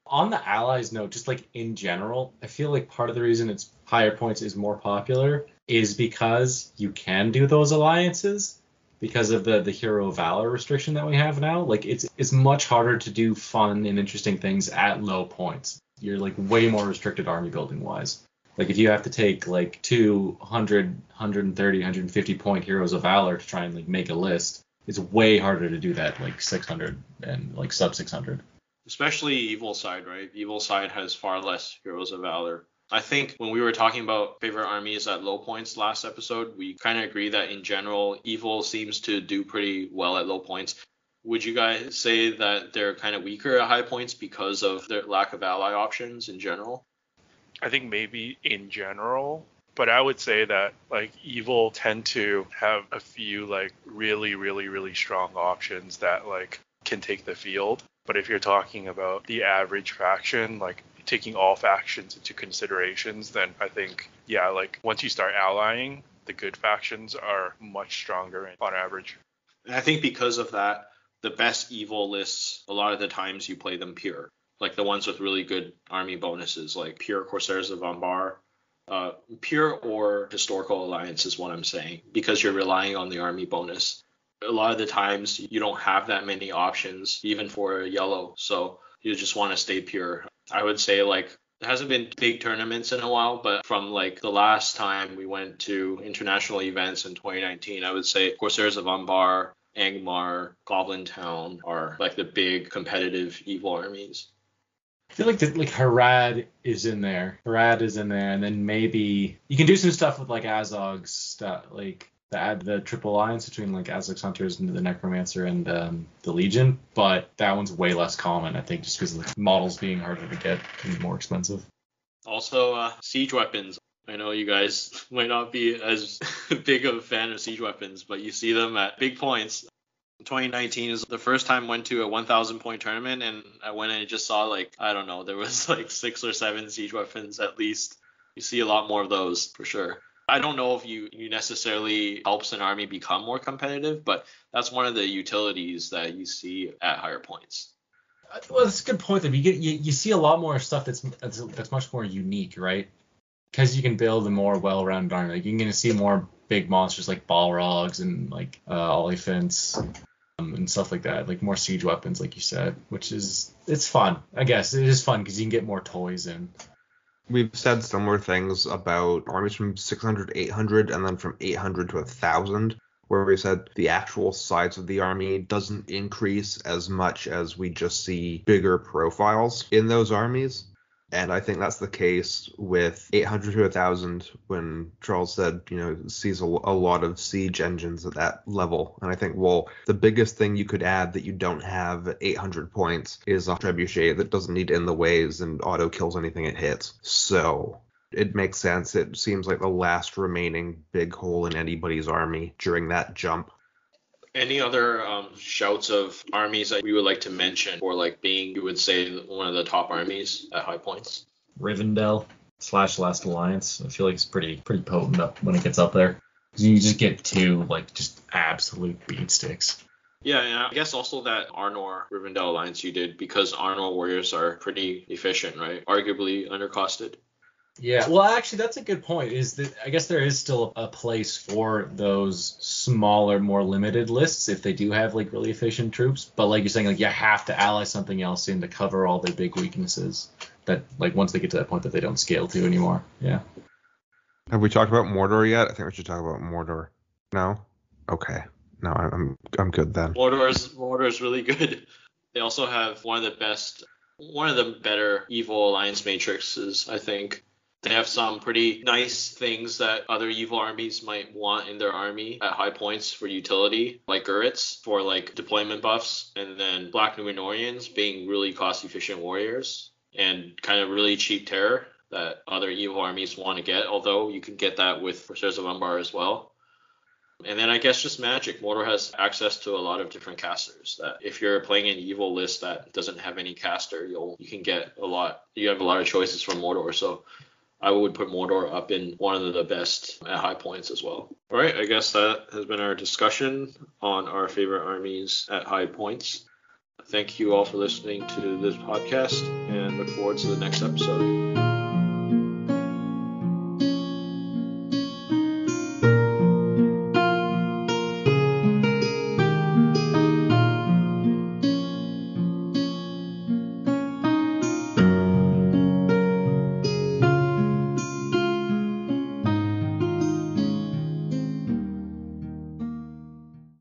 [SPEAKER 3] On the allies note, just like in general, I feel like part of the reason it's higher points is more popular is because you can do those alliances because of the the hero valor restriction that we have now. Like it's it's much harder to do fun and interesting things at low points. You're like way more restricted army building wise. Like if you have to take like two 100, 130, 150 point heroes of valor to try and like make a list, it's way harder to do that like 600 and like sub 600.
[SPEAKER 1] Especially evil side, right? Evil side has far less heroes of valor. I think when we were talking about favorite armies at low points last episode, we kind of agree that in general, evil seems to do pretty well at low points. Would you guys say that they're kind of weaker at high points because of their lack of ally options in general?
[SPEAKER 4] I think maybe in general, but I would say that like evil tend to have a few like really really really strong options that like can take the field. But if you're talking about the average faction, like taking all factions into considerations, then I think yeah, like once you start allying, the good factions are much stronger on average.
[SPEAKER 1] And I think because of that, the best evil lists, a lot of the times you play them pure. Like the ones with really good army bonuses, like pure Corsairs of Umbar. Uh, pure or historical alliance is what I'm saying, because you're relying on the army bonus. a lot of the times you don't have that many options, even for a yellow. So you just want to stay pure. I would say like there hasn't been big tournaments in a while, but from like the last time we went to international events in 2019, I would say Corsairs of Umbar, Angmar, Goblin Town are like the big competitive evil armies.
[SPEAKER 3] I feel like the, like Harad is in there. Harad is in there, and then maybe you can do some stuff with like Azog's stuff, like the add the triple alliance between like Azog's Hunters and the Necromancer and um, the Legion, but that one's way less common, I think, just because the models being harder to get and more expensive.
[SPEAKER 1] Also, uh, siege weapons. I know you guys might not be as big of a fan of siege weapons, but you see them at big points. 2019 is the first time I went to a 1,000 point tournament, and I went and just saw like I don't know, there was like six or seven siege weapons at least. You see a lot more of those for sure. I don't know if you, you necessarily helps an army become more competitive, but that's one of the utilities that you see at higher points.
[SPEAKER 3] Well, that's a good point. That you get you, you see a lot more stuff that's that's, that's much more unique, right? Because you can build a more well-rounded army. Like you're gonna see more big monsters like Balrogs and like uh, um, and stuff like that. Like more siege weapons, like you said, which is it's fun. I guess it is fun because you can get more toys in.
[SPEAKER 2] We've said similar things about armies from 600 800 and then from 800 to 1000, where we said the actual size of the army doesn't increase as much as we just see bigger profiles in those armies. And I think that's the case with 800 to 1000 when Charles said, you know, sees a, a, lot of siege engines at that level. And I think, well, the biggest thing you could add that you don't have at 800 points is a trebuchet that doesn't need in the ways and auto kills anything it hits. So it makes sense. It seems like the last remaining big hole in anybody's army during that jump.
[SPEAKER 1] Any other um, shouts of armies that we would like to mention or like being, you would say, one of the top armies at high points?
[SPEAKER 3] Rivendell slash Last Alliance. I feel like it's pretty pretty potent up when it gets up there you just get two like just absolute beatsticks.
[SPEAKER 1] Yeah, and I guess also that Arnor Rivendell alliance you did because Arnor warriors are pretty efficient, right? Arguably undercosted.
[SPEAKER 3] Yeah, well, actually, that's a good point. Is that I guess there is still a place for those smaller, more limited lists if they do have like really efficient troops. But like you're saying, like you have to ally something else in to cover all their big weaknesses. That like once they get to that point that they don't scale to anymore. Yeah.
[SPEAKER 2] Have we talked about Mordor yet? I think we should talk about Mordor. No. Okay. No, I'm I'm good then.
[SPEAKER 1] Mordor's Mordor's really good. They also have one of the best, one of the better evil alliance matrices, I think. They have some pretty nice things that other evil armies might want in their army at high points for utility, like Guritz for like deployment buffs, and then Black Numenoreans being really cost efficient warriors and kind of really cheap terror that other evil armies want to get, although you can get that with Corsairs of Umbar as well. And then I guess just magic. Mordor has access to a lot of different casters. That if you're playing an evil list that doesn't have any caster, you'll you can get a lot. You have a lot of choices from Mordor. So I would put Mordor up in one of the best at high points as well. All right, I guess that has been our discussion on our favorite armies at high points. Thank you all for listening to this podcast and look forward to the next episode.